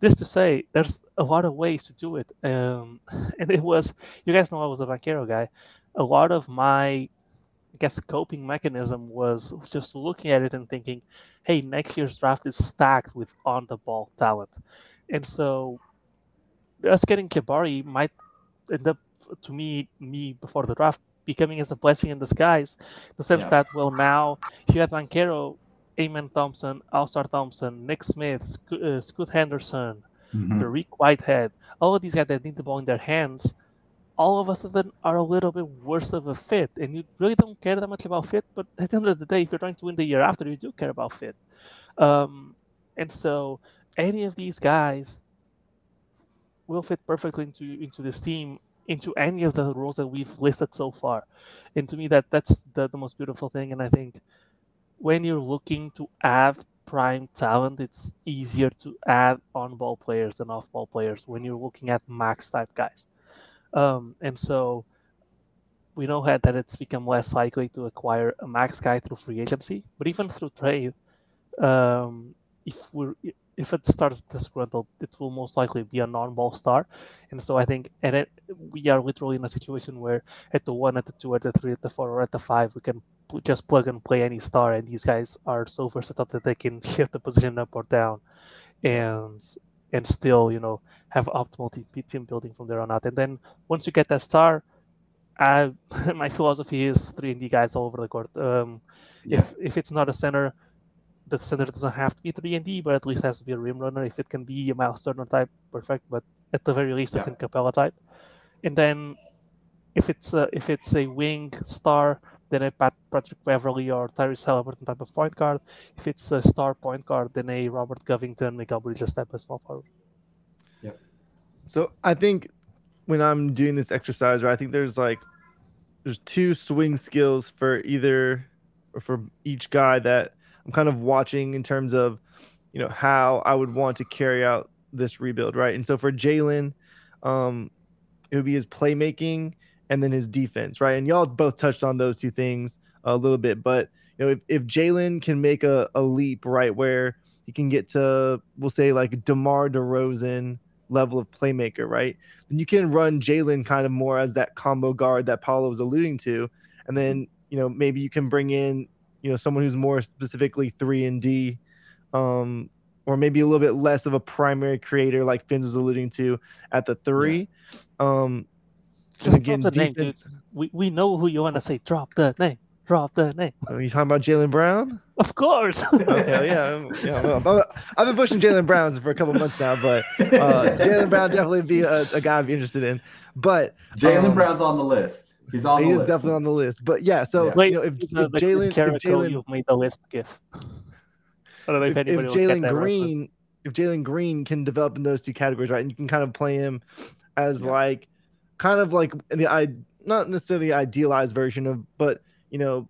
this to say, there's a lot of ways to do it. Um, and it was, you guys know I was a Banchero guy. A lot of my I guess coping mechanism was just looking at it and thinking, hey, next year's draft is stacked with on the ball talent. And so us getting Jabari might end up to me me before the draft becoming as a blessing in disguise. In the sense Yeah. that well now you have Banchero, Amen Thompson, Ausar Thompson, Nick Smith, Sc- uh, Scoot Henderson, Mhm. Dariq Whitehead, all of these guys that need the ball in their hands, all of a sudden are a little bit worse of a fit. And you really don't care that much about fit, but at the end of the day, if you're trying to win the year after, you do care about fit. Um, and so any of these guys will fit perfectly into into this team, into any of the roles that we've listed so far. And to me that that's the, the most beautiful thing. And I think when you're looking to add prime talent, it's easier to add on ball players than off ball players when you're looking at max type guys. Um, and so we know that, it's become less likely to acquire a max guy through free agency, but even through trade, um, if we're if it starts disgruntled, it will most likely be a non-ball star. And so I think, and it, we are literally in a situation where at the one, at the two, at the three, at the four, or at the five, we can just plug and play any star, and these guys are so versatile that they can shift the position up or down, and and still, you know, have optimal team, team building from there on out. And then once you get that star, I, my philosophy is three and D guys all over the court. Um, Yeah. If if it's not a center, the center doesn't have to be three and D, but at least has to be a rim runner. If it can be a Miles Turner type, perfect. But at the very least, a Yeah. Clint Capela type. And then if it's a, if it's a wing star, then a Pat, Patrick Beverley or Tyrese Haliburton type of point guard. If it's a star point guard, then a Robert Covington, Mikal Bridges type of small forward. Yeah. So I think when I'm doing this exercise, right, I think there's like there's two swing skills for either or for each guy that I'm kind of watching in terms of you know how I would want to carry out this rebuild, right? And so for Jalen, um, it would be his playmaking and then his defense, right? And y'all both touched on those two things a little bit, but you know if, if Jalen can make a, a leap, right, where he can get to we'll say like DeMar DeRozan level of playmaker, right? Then you can run Jalen kind of more as that combo guard that Paulo was alluding to, and then you know maybe you can bring in you know someone who's more specifically three and D, um, or maybe a little bit less of a primary creator like Fins was alluding to at the three. Um, Just again, drop the name, dude. We we know who you want to say. Drop the name. Drop the name. Are you talking about Jaylen Brown? Of course. Okay, yeah, yeah. Well, I'm- I've been pushing Jaylen Browns for a couple months now, but uh, Jaylen Brown definitely be a, a guy I'd be interested in. But Jalen um, Brown's on the list. He's on he the is list. definitely on the list. But yeah, so Yeah. Wait, you know, if, if the, the Jalen, if Jalen, you've made the list gif. I don't know if, if, if anybody will get Jalen that reference. Green, if Jalen Green can develop in those two categories, right, and you can kind of play him as Yeah. like, kind of like the I not necessarily idealized version of, but you know,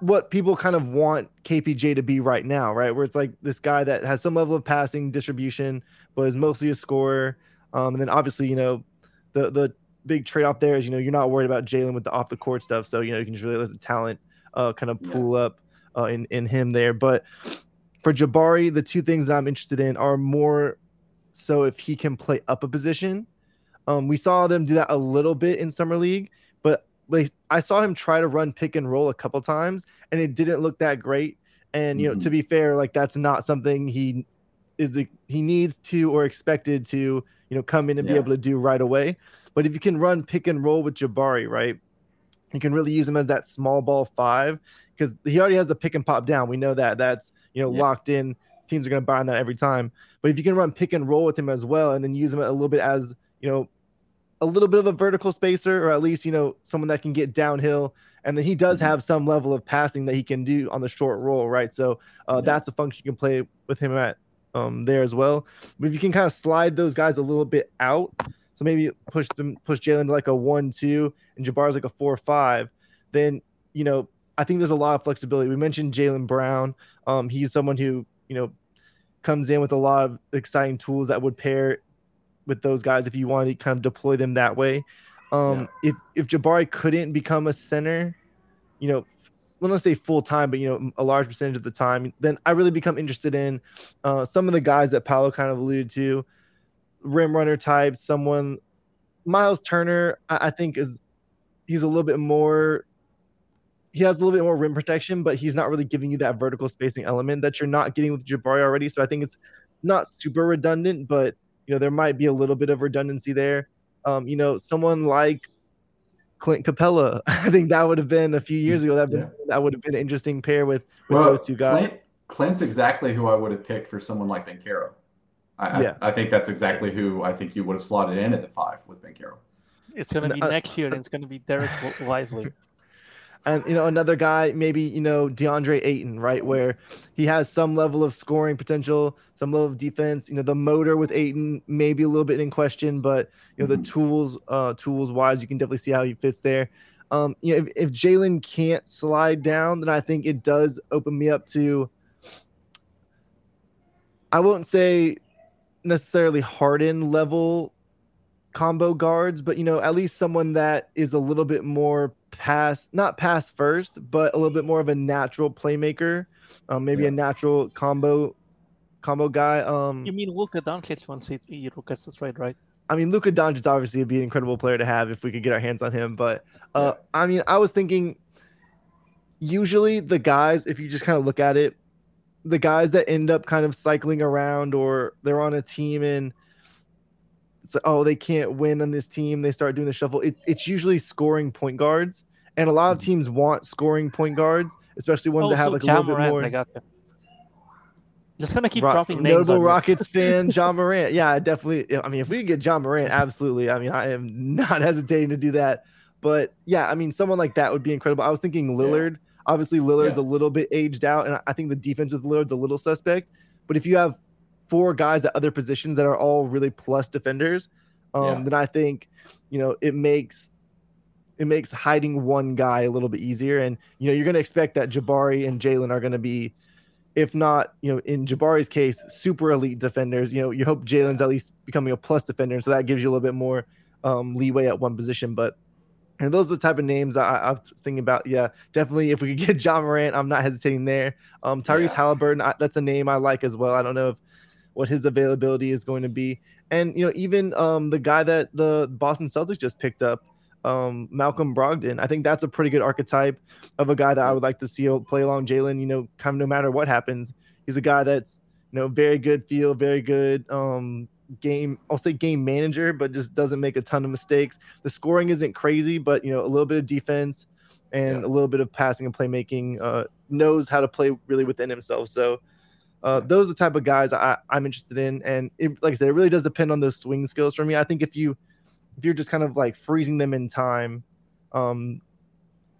what people kind of want KPJ to be right now, right? Where it's like this guy that has some level of passing distribution, but is mostly a scorer. Um, and then obviously, you know, the the big trade off there is, you know, you're not worried about Jalen with the off the court stuff. So, you know, you can just really let the talent uh, kind of pull yeah. up uh, in, in him there. But for Jabari, the two things that I'm interested in are more so if he can play up a position. Um, we saw them do that a little bit in summer league, but like I saw him try to run pick and roll a couple times, and it didn't look that great. And you mm-hmm. know, to be fair, like that's not something he is he needs to or expected to you know come in and yeah. be able to do right away. But if you can run pick and roll with Jabari, right, you can really use him as that small ball five because he already has the pick and pop down. We know that that's you know yeah. locked in. Teams are going to buy on that every time. But if you can run pick and roll with him as well, and then use him a little bit as you know a little bit of a vertical spacer, or at least you know someone that can get downhill. And then he does mm-hmm. have some level of passing that he can do on the short roll, right? So uh, yeah. that's a function you can play with him at um, there as well. But if you can kind of slide those guys a little bit out, so maybe push them, push Jalen to like a one-two, and Jabbar's like a four-five, then you know I think there's a lot of flexibility. We mentioned Jaylen Brown. Um, he's someone who you know comes in with a lot of exciting tools that would pair with those guys if you want to kind of deploy them that way. Um, yeah. If if Jabari couldn't become a center, you know, well, let's say full time, but you know, a large percentage of the time, then I really become interested in uh, some of the guys that Paulo kind of alluded to, rim runner type. Someone, Miles Turner, I, I think is he's a little bit more. He has a little bit more rim protection, but he's not really giving you that vertical spacing element that you're not getting with Jabari already. So I think it's not super redundant, but you know, there might be a little bit of redundancy there. Um, you know, someone like Clint Capela. I think that would have been a few years ago. That yeah. that would have been an interesting pair with, with well, those two guys. Clint, Clint's exactly who I would have picked for someone like Banchero. I, yeah. I, I, think that's exactly who I think you would have slotted in at the five with Banchero. It's going to be uh, next year, and it's going to be Dereck Lively. and you know another guy maybe you know DeAndre Ayton right where he has some level of scoring potential some level of defense you know the motor with Ayton maybe a little bit in question but you know mm-hmm. the tools uh tools wise you can definitely see how he fits there um you know if, if Jalen can't slide down then I think it does open me up to I won't say necessarily Harden level combo guards, but you know, at least someone that is a little bit more pass, not pass first, but a little bit more of a natural playmaker, um, maybe yeah. a natural combo combo guy. Um, you mean Luka Doncic once he, he that's right, right? I mean, Luka Doncic obviously would be an incredible player to have if we could get our hands on him. But uh, yeah. I mean, I was thinking usually the guys, if you just kind of look at it, the guys that end up kind of cycling around or they're on a team and – it's like, oh, they can't win on this team. They start doing the shuffle. It, it's usually scoring point guards, and a lot of mm-hmm. teams want scoring point guards, especially ones oh, that have like a little bit more. I got you. Just gonna keep Ro- dropping names. Notable Rockets fan, Ja Morant. Yeah, definitely. I mean, if we could get Ja Morant, absolutely. I mean, I am not hesitating to do that. But yeah, I mean, someone like that would be incredible. I was thinking Lillard. Yeah. Obviously, Lillard's yeah. a little bit aged out, and I think the defense with Lillard's a little suspect. But if you have four guys at other positions that are all really plus defenders, um, yeah. then I think you know it makes it makes hiding one guy a little bit easier. And you know you're going to expect that Jabari and Jalen are going to be, if not you know in Jabari's case, super elite defenders. You know you hope Jalen's at least becoming a plus defender, And so that gives you a little bit more um, leeway at one position. But and those are the type of names I, I, was thinking about. Yeah, definitely. If we could get Ja Morant, I'm not hesitating there. Um, Tyrese yeah. Haliburton, I, that's a name I like as well. I don't know if what his availability is going to be. And you know, even um, the guy that the Boston Celtics just picked up, um, Malcolm Brogdon, I think that's a pretty good archetype of a guy that I would like to see play along Jalen. You know, kind of no matter what happens, he's a guy that's you know very good feel, very good um, game. I'll say game manager, but just doesn't make a ton of mistakes. The scoring isn't crazy, but you know, a little bit of defense and yeah. a little bit of passing and playmaking. Uh, knows how to play really within himself. So uh, those are the type of guys I, I'm interested in, and it, like I said, it really does depend on those swing skills for me. I think if you if you're just kind of like freezing them in time, um,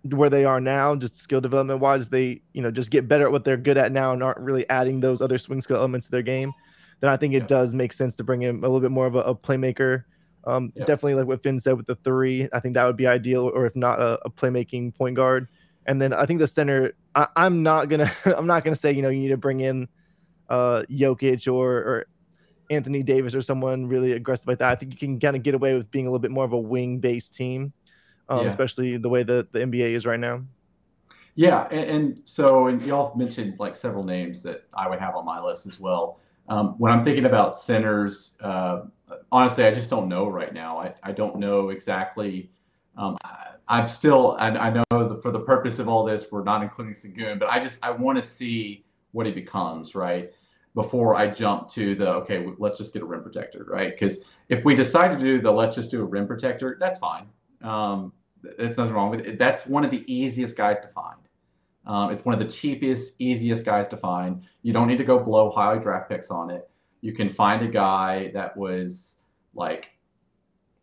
where they are now, just skill development wise, if they you know just get better at what they're good at now and aren't really adding those other swing skill elements to their game, then I think it yeah. does make sense to bring in a little bit more of a, a playmaker Um, Yep. Definitely like what Finn said with the three. I think that would be ideal, or if not, a, a playmaking point guard. And then I think the center. I, I'm not gonna. I'm not gonna say you know you need to bring in uh Jokic or or Anthony Davis or someone really aggressive like that. I think you can kind of get away with being a little bit more of a wing based team, um, Yeah. especially the way that the NBA is right now. Yeah, and, and so and y'all mentioned like several names that I would have on my list as well. Um, when I'm thinking about centers, uh, honestly, I just don't know right now. I, I don't know exactly. Um, I, I'm still, and I know that for the purpose of all this, we're not including Sengun, but I just I want to see what he becomes, right? Before I jump to the okay, let's just get a rim protector, right? Because if we decide to do the let's just do a rim protector, that's fine. Um, nothing wrong with it. That's one of the easiest guys to find. Um, it's one of the cheapest, easiest guys to find. You don't need to go blow high draft picks on it. You can find a guy that was like,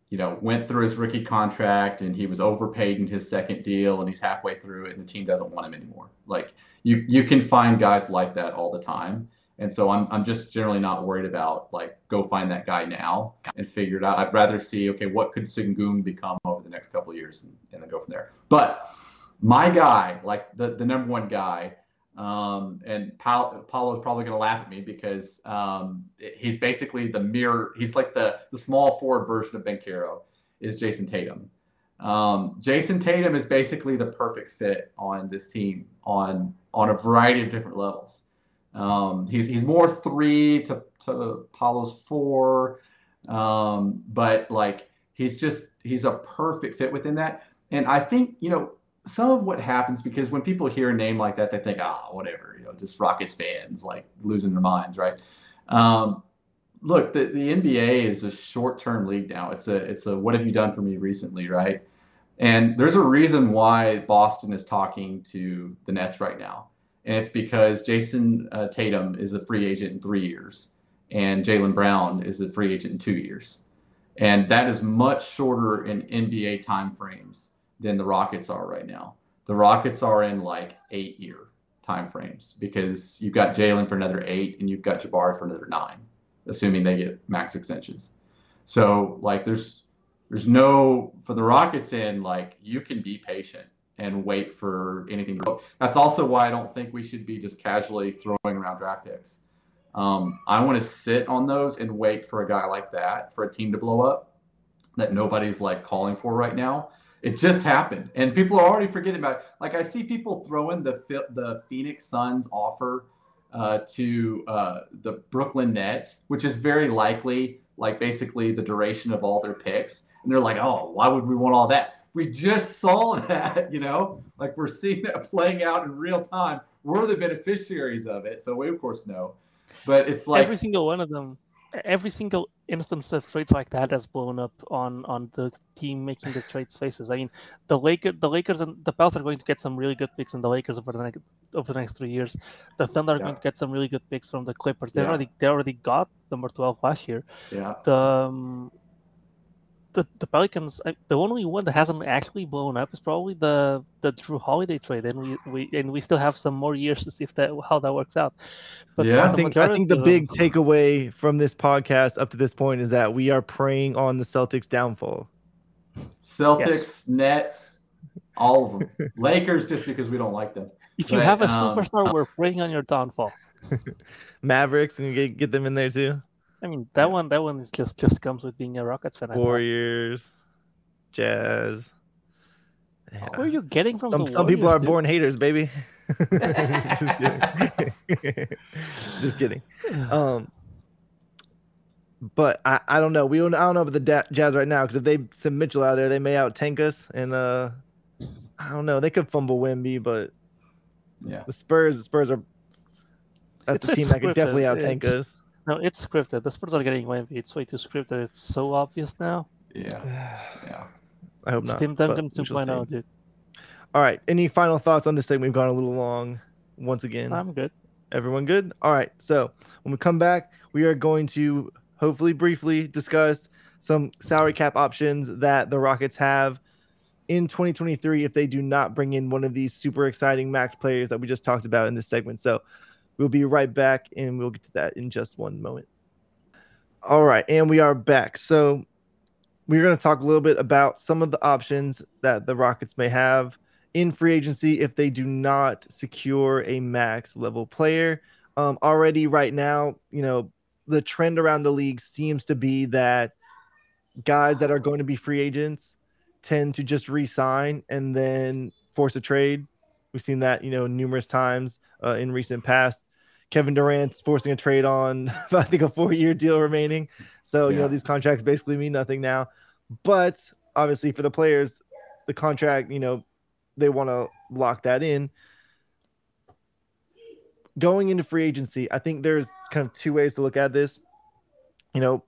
you know, went through his rookie contract and he was overpaid in his second deal and he's halfway through it and the team doesn't want him anymore. Like you, you can find guys like that all the time. And so I'm, I'm just generally not worried about like go find that guy now and figure it out. I'd rather see okay what could Sengun become over the next couple years and, and then go from there. But my guy, like the, the number one guy, um, and Paul, Paulo is probably going to laugh at me because um, he's basically the mirror. He's like the the small forward version of Banchero, is Jayson Tatum. Um, Jayson Tatum is basically the perfect fit on this team on on a variety of different levels. Um, he's he's more three to to Paulo's four, um, but like he's just he's a perfect fit within that. And I think you know some of what happens because when people hear a name like that, they think, ah, whatever, you know, just Rockets fans like losing their minds, right? Um, look, the, the NBA is a short-term league now. It's a it's a what have you done for me recently, right? And there's a reason why Boston is talking to the Nets right now, and it's because Jayson uh, Tatum is a free agent in three years, and Jaylen Brown is a free agent in two years, and that is much shorter in NBA timeframes than the Rockets are right now. The Rockets are in like eight year timeframes because you've got Jalen for another eight and you've got Jabari for another nine, assuming they get max extensions. So like there's there's no for the Rockets in like you can be patient and wait for anything. to go. That's also why I don't think we should be just casually throwing around draft picks. Um, I want to sit on those and wait for a guy like that for a team to blow up that nobody's like calling for right now it just happened, and people are already forgetting about it. Like I see people throwing the the Phoenix Suns offer uh, to uh, the Brooklyn Nets, which is very likely like basically the duration of all their picks, and they're like, oh, why would we want all that? We just saw that, you know, like we're seeing that playing out in real time. We're the beneficiaries of it, so we of course know. But it's like every single one of them, every single instance of trades like that has blown up on on the team making the trades faces. I mean, the Laker, the Lakers and the Pels are going to get some really good picks in the Lakers over the next over the next three years. The Thunder are Yeah. going to get some really good picks from the Clippers. They Yeah. already they already got number twelve last year. yeah, The um, the, the Pelicans, I, the only one that hasn't actually blown up is probably the the Jrue Holiday trade, and we, we and we still have some more years to see if that how that works out. But Yeah. I think I think the big them- takeaway from this podcast up to this point is that we are preying on the Celtics' downfall. Celtics, Yes. Nets, all of them. Lakers, just because we don't like them. If you have a um, superstar, we're preying on your downfall. Mavericks and get get them in there too. I mean, that one, that one is just just comes with being a Rockets fan. I thought. Warriors, Jazz. Yeah. Where are you getting from Some, the some people are dude? born haters, baby. Just kidding. Just kidding. Um, but I, I don't know. We don't I don't know about the da- Jazz right now because if they send Mitchell out there, they may out tank us, and uh, I don't know. They could fumble Wemby, but Yeah. the Spurs, the Spurs are that's It's- a team that could definitely out tank It's- us. No, it's scripted. The Spurs are getting Wemby. It's way too scripted. It's so obvious now. Yeah. Yeah. I hope It's not. Steam but Duncan we shall 2.0, dude. All right. Any final thoughts on this thing? We've gone a little long once again. I'm good. Everyone good? All right. So when we come back, we are going to hopefully briefly discuss some salary cap options that the Rockets have in 2023 if they do not bring in one of these super exciting max players that we just talked about in this segment. So we'll be right back and we'll get to that in just one moment. All right. And we are back. So we're going to talk a little bit about some of the options that the Rockets may have in free agency if they do not secure a max level player. Um, already, right now, you know, the trend around the league seems to be that guys that are going to be free agents tend to just re-sign and then force a trade. We've seen that, you know, numerous times uh, in recent past. Kevin Durant's forcing a trade on, I think, a four-year deal remaining. So, yeah. you know, these contracts basically mean nothing now. But obviously, for the players, the contract, you know, they want to lock that in. Going into free agency, I think there's kind of two ways to look at this. You know,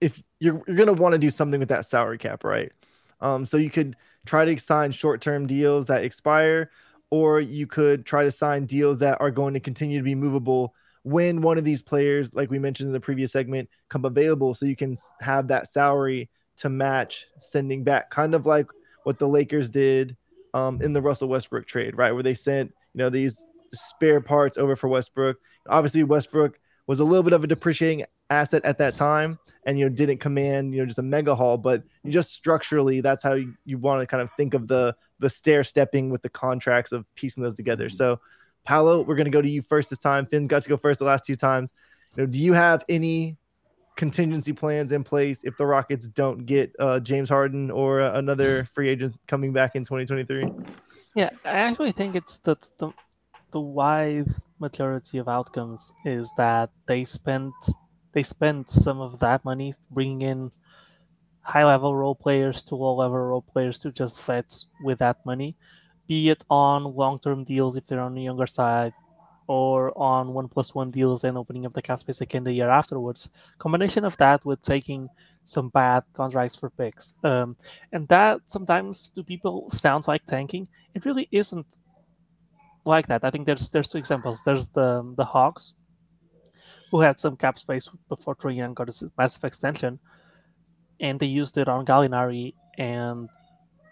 if you're you're gonna want to do something with that salary cap, right? Um, so you could try to sign short-term deals that expire, or you could try to sign deals that are going to continue to be movable when one of these players, like we mentioned in the previous segment, come available, so you can have that salary to match sending back, kind of like what the Lakers did um, in the Russell Westbrook trade, right? Where they sent you know these spare parts over for Westbrook. Obviously, Westbrook was a little bit of a depreciating asset at that time and you know didn't command you know just a mega haul but just structurally that's how you, you want to kind of think of the the stair stepping with the contracts of piecing those together. So Paulo we're going to go to you first this time. Fins got to go first the last two times. You know do you have any contingency plans in place if the rockets don't get uh, james harden or uh, another free agent coming back in 2023 yeah i actually think it's the the, the wise majority of outcomes is that they spent they spent some of that money bringing in high level role players to low level role players to just vets with that money, be it on long term deals if they're on the younger side, or on one plus one deals and opening up the cap space again the year afterwards. Combination of that with taking some bad contracts for picks, um, and that sometimes to people sounds like tanking. It really isn't like that. I think there's there's two examples. There's the the Hawks who had some cap space before Trae Young got a massive extension, and they used it on Gallinari and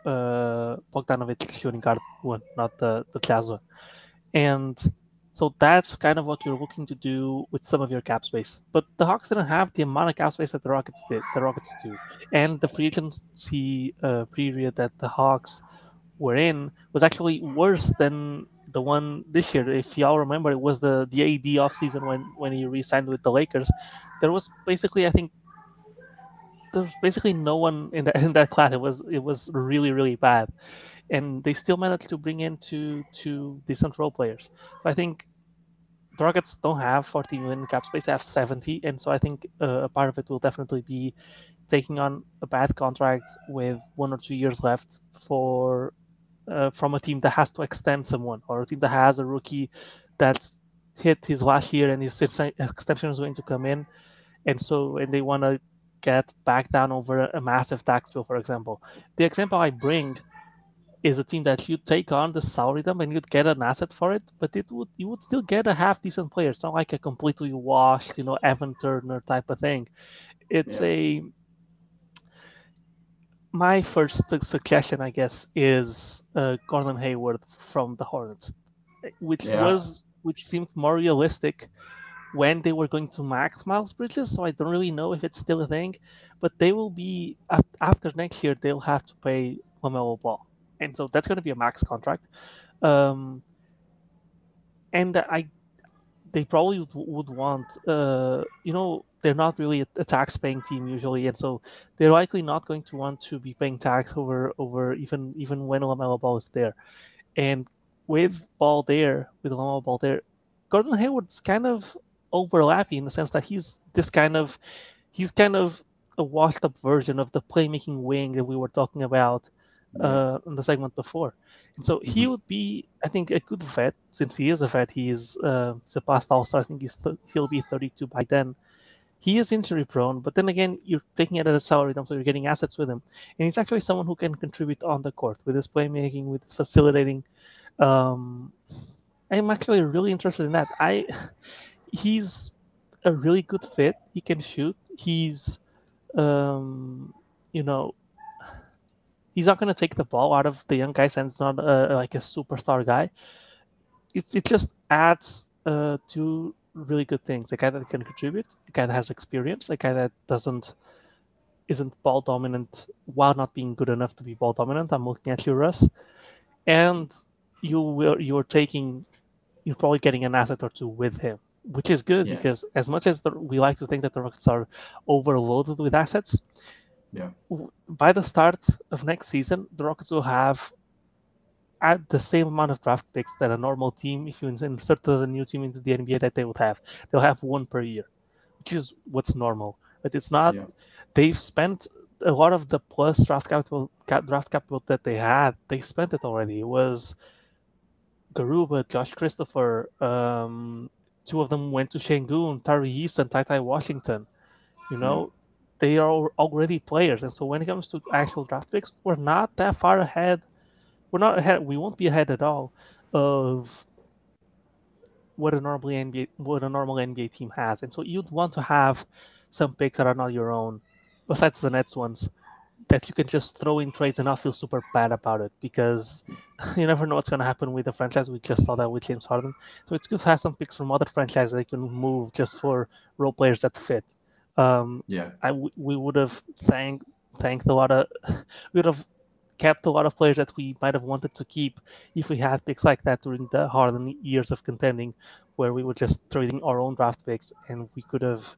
uh, Bogdanovic shooting guard one, not the the Jazz one, and so that's kind of what you're looking to do with some of your cap space. But the Hawks didn't have the amount of cap space that the Rockets did. The Rockets do, and the free agency uh, period that the Hawks were in was actually worse than the one this year, if y'all remember, it was the the AD offseason when when he re-signed with the Lakers. There was basically, I think, there was basically no one in that in that class. It was it was really really bad, and they still managed to bring in two two decent role players. So I think the Rockets don't have 40 million cap space; they have 70, and so I think uh, a part of it will definitely be taking on a bad contract with one or two years left for uh, from a team that has to extend someone or a team that has a rookie that's hit his last year and his extension is going to come in, and so and they want to get back down over a massive tax bill, for example. The example I bring is a team that you take on the salary them and you'd get an asset for it, but it would you would still get a half decent player. It's not like a completely washed, you know, Evan Turner type of thing. It's yeah. a my first suggestion, I guess, is uh, Gordon Hayward from the Hornets, which yeah. was which seemed more realistic when they were going to max Miles Bridges. So I don't really know if it's still a thing, but they will be after next year. They'll have to pay LaMelo Ball, and so that's going to be a max contract. Um, and I, they probably would want, uh, you know, they're not really a, a tax paying team usually, and so they're likely not going to want to be paying tax over over even even when LaMelo Ball is there. And with Ball there, with LaMelo Ball there, Gordon Hayward's kind of overlapping in the sense that he's this kind of he's kind of a washed up version of the playmaking wing that we were talking about uh, in the segment before. And so he mm-hmm. would be, I think, a good vet since he is a vet. He is uh, a past All Star. I think he's th- he'll be 32 by then he is injury prone, but then again, you're taking it at a salary dump, so you're getting assets with him. And he's actually someone who can contribute on the court with his playmaking, with his facilitating. Um, I'm actually really interested in that. I he's a really good fit. He can shoot. He's um, you know, he's not going to take the ball out of the young guys, and it's not uh, like a superstar guy. It, it just adds uh, to really good things. A guy that can contribute, a guy that has experience, a guy that doesn't isn't ball dominant while not being good enough to be ball dominant. I'm looking at you, Russ, and you will you're taking you're probably getting an asset or two with him, which is good Yeah. because as much as the, we like to think that the Rockets are overloaded with assets, Yeah. by the start of next season, the Rockets will have at the same amount of draft picks that a normal team, if you insert the new team into the NBA, that they would have. They'll have one per year, which is what's normal. But it's not. Yeah. They've spent a lot of the plus draft capital, draft capital that they had. They spent it already. It was Garuba, Josh Christopher. Um, two of them went to Sengun, Tari Eason, Tai Tai Washington. You know, they are already players, and so when it comes to actual draft picks, we're not that far ahead. We're not ahead. We won't be ahead at all of what a normal NBA what a normal NBA team has, and so you'd want to have some picks that are not your own, besides the Nets ones, that you can just throw in trades and not feel super bad about it because you never know what's going to happen with the franchise. We just saw that with James Harden, so it's good to have some picks from other franchises that you can move just for role players that fit. Um, Yeah. I w- we would have thanked thanked a lot of we would have kept a lot of players that we might have wanted to keep if we had picks like that during the Harden years of contending, where we were just trading our own draft picks and we could have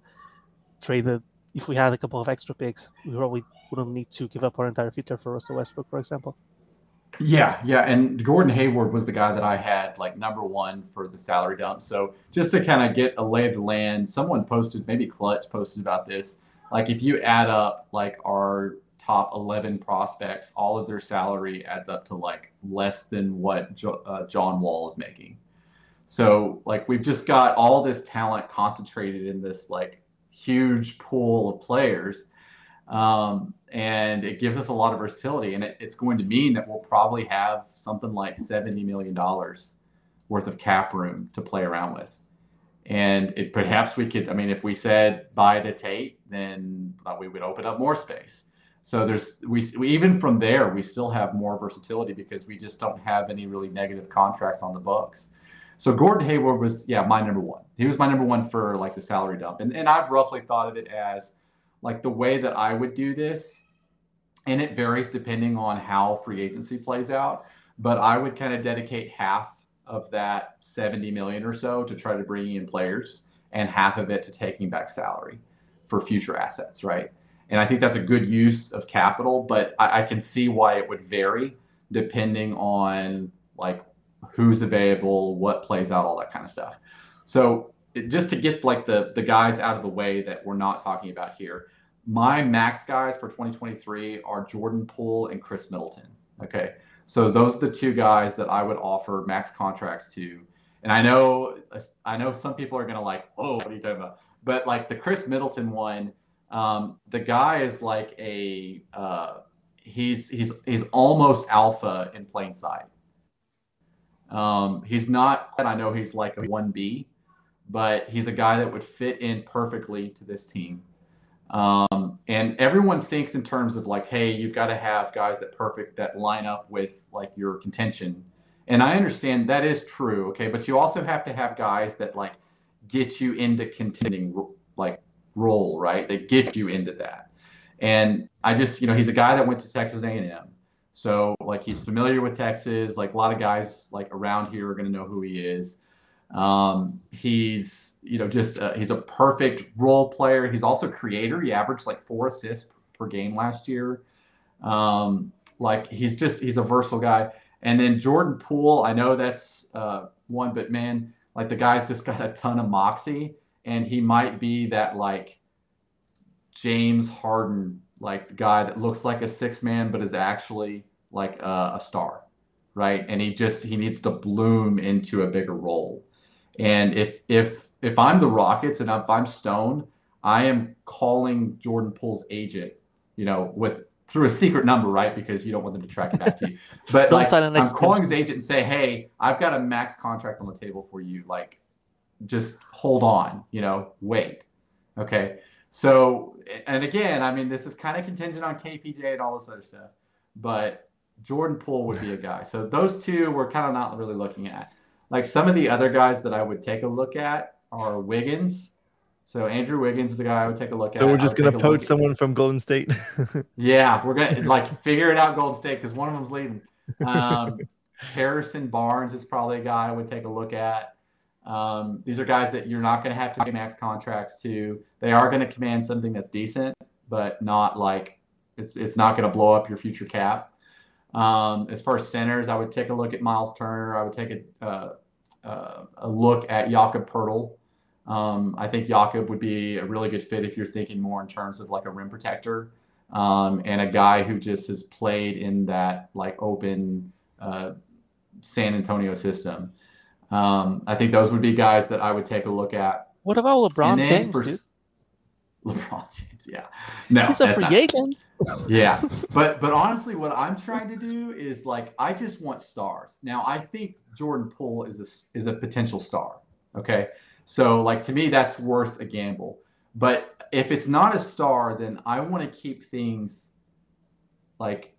traded if we had a couple of extra picks. We probably wouldn't need to give up our entire future for Russell Westbrook, for example. Yeah, yeah, and Gordon Hayward was the guy that I had like number one for the salary dump. So just to kind of get a lay of the land, someone posted, maybe Clutch posted about this. Like if you add up like our top 11 prospects, all of their salary adds up to like less than what jo- uh, John Wall is making. So like we've just got all this talent concentrated in this like huge pool of players um, and it gives us a lot of versatility. And it, it's going to mean that we'll probably have something like seventy million dollars worth of cap room to play around with. And it perhaps we could. I mean, if we said buy to Tate, then uh, we would open up more space. So there's we, we even from there we still have more versatility because we just don't have any really negative contracts on the books. So Gordon Hayward was yeah my number one. He was my number one for like the salary dump, and and I've roughly thought of it as like the way that I would do this, and it varies depending on how free agency plays out. But I would kind of dedicate half of that 70 million or so to try to bring in players, and half of it to taking back salary for future assets, right? And I think that's a good use of capital, but I, I can see why it would vary depending on like who's available, what plays out, all that kind of stuff. So just to get like the the guys out of the way that we're not talking about here, my max guys for 2023 are Jordan Poole and Khris Middleton. Okay, so those are the two guys that I would offer max contracts to. And I know I know some people are gonna like, oh, what are you talking about? But like the Khris Middleton one, um, the guy is like a uh, he's he's he's almost alpha in plain sight. Um, he's not. I know he's like a one B, but he's a guy that would fit in perfectly to this team. Um, and everyone thinks in terms of like, hey, you've got to have guys that perfect that line up with like your contention. And I understand that is true, okay, but you also have to have guys that like get you into contending like role, right? That get you into that. And I just, you know, he's a guy that went to Texas A&M. So like he's familiar with Texas. Like a lot of guys like around here are going to know who he is. Um, he's you know just uh, he's a perfect role player. He's also creator. He averaged like four assists per game last year. Um, like he's just he's a versatile guy. And then Jordan Poole, I know that's uh, one, but man, like the guy's just got a ton of moxie, and he might be that like James Harden like guy that looks like a six man but is actually like a, a, star right and he just he needs to bloom into a bigger role and if if if i'm the rockets and if i'm stone i am calling jordan poole's agent you know with through a secret number right? Because you don't want them to track it back to you but like i'm calling his agent and say hey i've got a max contract on the table for you. Like just hold on you know wait. Okay? So, and again, I mean, this is kind of contingent on KPJ and all this other stuff, but Jordan Poole would be a guy. So those two we're kind of not really looking at. Like some of the other guys that I would take a look at are Wiggins So Andrew Wiggins is a guy I would take a look at. So we're just gonna take a look poach at- someone from Golden State. Yeah, we're gonna like figure it out, Golden State, because one of them's leaving. Um, Harrison Barnes is probably a guy I would take a look at. Um, these are guys that you're not going to have to pay max contracts to. They are going to command something that's decent, but not like it's it's not going to blow up your future cap. Um, as far as centers, I would take a look at Miles Turner. I would take a uh, uh, a look at Jakob Poeltl. Um, I think Jakob would be a really good fit if you're thinking more in terms of like a rim protector um, and a guy who just has played in that like open uh, San Antonio system. Um, I think those would be guys that I would take a look at. What about LeBron James, for dude? LeBron James, yeah, no, He's a that's free not- agent. yeah, but but honestly, what I'm trying to do is like I just want stars. Now I think Jordan Poole is a is a potential star. Okay, so like to me that's worth a gamble. But if it's not a star, then I want to keep things like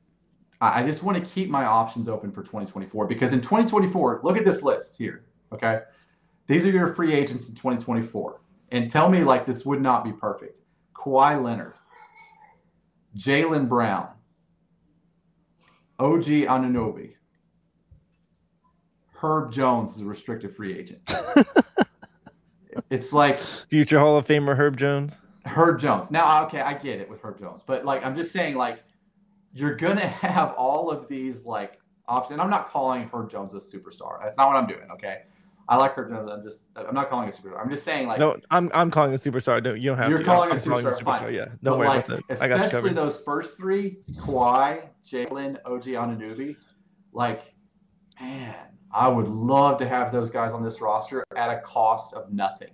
I just want to keep my options open for 2024 because in 2024, look at this list here. Okay, these are your free agents in 2024, and tell me like this would not be perfect. Kawhi Leonard. Jaylen Brown, OG Anunoby, Herb Jones is a restricted free agent. it's like Future Hall of Famer Herb Jones. Herb Jones. Now, okay, I get it with Herb Jones, but like I'm just saying, like you're gonna have all of these like options. And I'm not calling Herb Jones a superstar. That's not what I'm doing. Okay, I like Herb Jones. I'm just I'm not calling a superstar. I'm just saying like No, I'm I'm calling a superstar. Don't you don't have to. You're to. calling a I'm calling a superstar, fine. Yeah, don't But, worry like, about that. I got you Especially those first three, Kawhi, Jaylen, OG Anunoby. Like, man, I would love to have those guys on this roster at a cost of nothing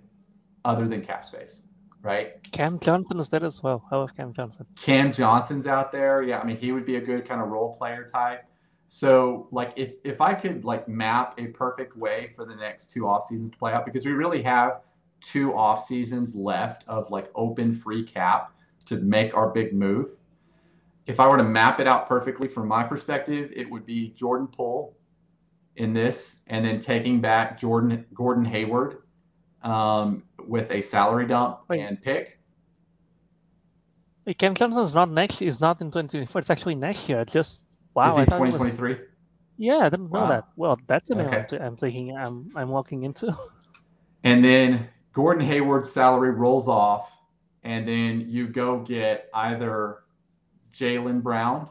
other than cap space, right? Cam Johnson is there as well. I love Cam Johnson. Cam Johnson's out there. Yeah, I mean, he would be a good kind of role player type. So, like, if if I could like map a perfect way for the next two off seasons to play out, because we really have two off seasons left of like open free cap to make our big move. If I were to map it out perfectly from my perspective, it would be Jordan Poole in this, and then taking back Jordan Gordon Hayward um, with a salary dump Wait. and pick. Wait, Cam is not next. Is not in 2024. It's actually next year. Just wow. Is he I thought it was- 2023? Yeah, I didn't know Wow. that. Well, that's a name Okay. I'm, I'm taking. I'm I'm walking into. And then Gordon Hayward's salary rolls off, and then you go get either Jaylen Brown,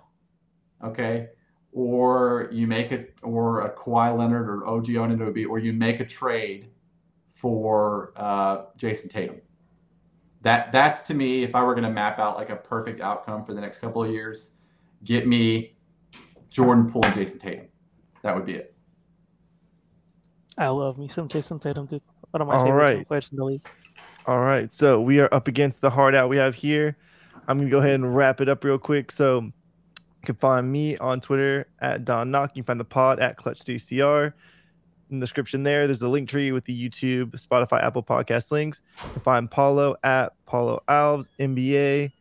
okay, or you make it, or a Kawhi Leonard or OG Anunoby, or you make a trade for uh, Jayson Tatum. That that's to me, if I were going to map out like a perfect outcome for the next couple of years, get me Jordan Poole and Jayson Tatum. That would be it. I love me some Jayson Tatum, dude. One of my All favorite right. players in the league. All right, so we are up against the hard out we have here. I'm gonna go ahead and wrap it up real quick. So you can find me on Twitter at Don Knock. You can find the pod at ClutchDCR. In the description there, there's the link tree with the YouTube, Spotify, Apple Podcast links. You can find Paulo at Paulo Alves NBA.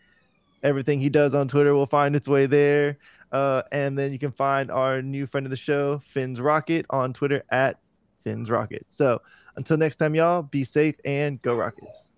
Everything he does on Twitter will find its way there. Uh, and then you can find our new friend of the show, Fins Rocket, on Twitter at Fins Rocket. So until next time, y'all, be safe and go Rockets.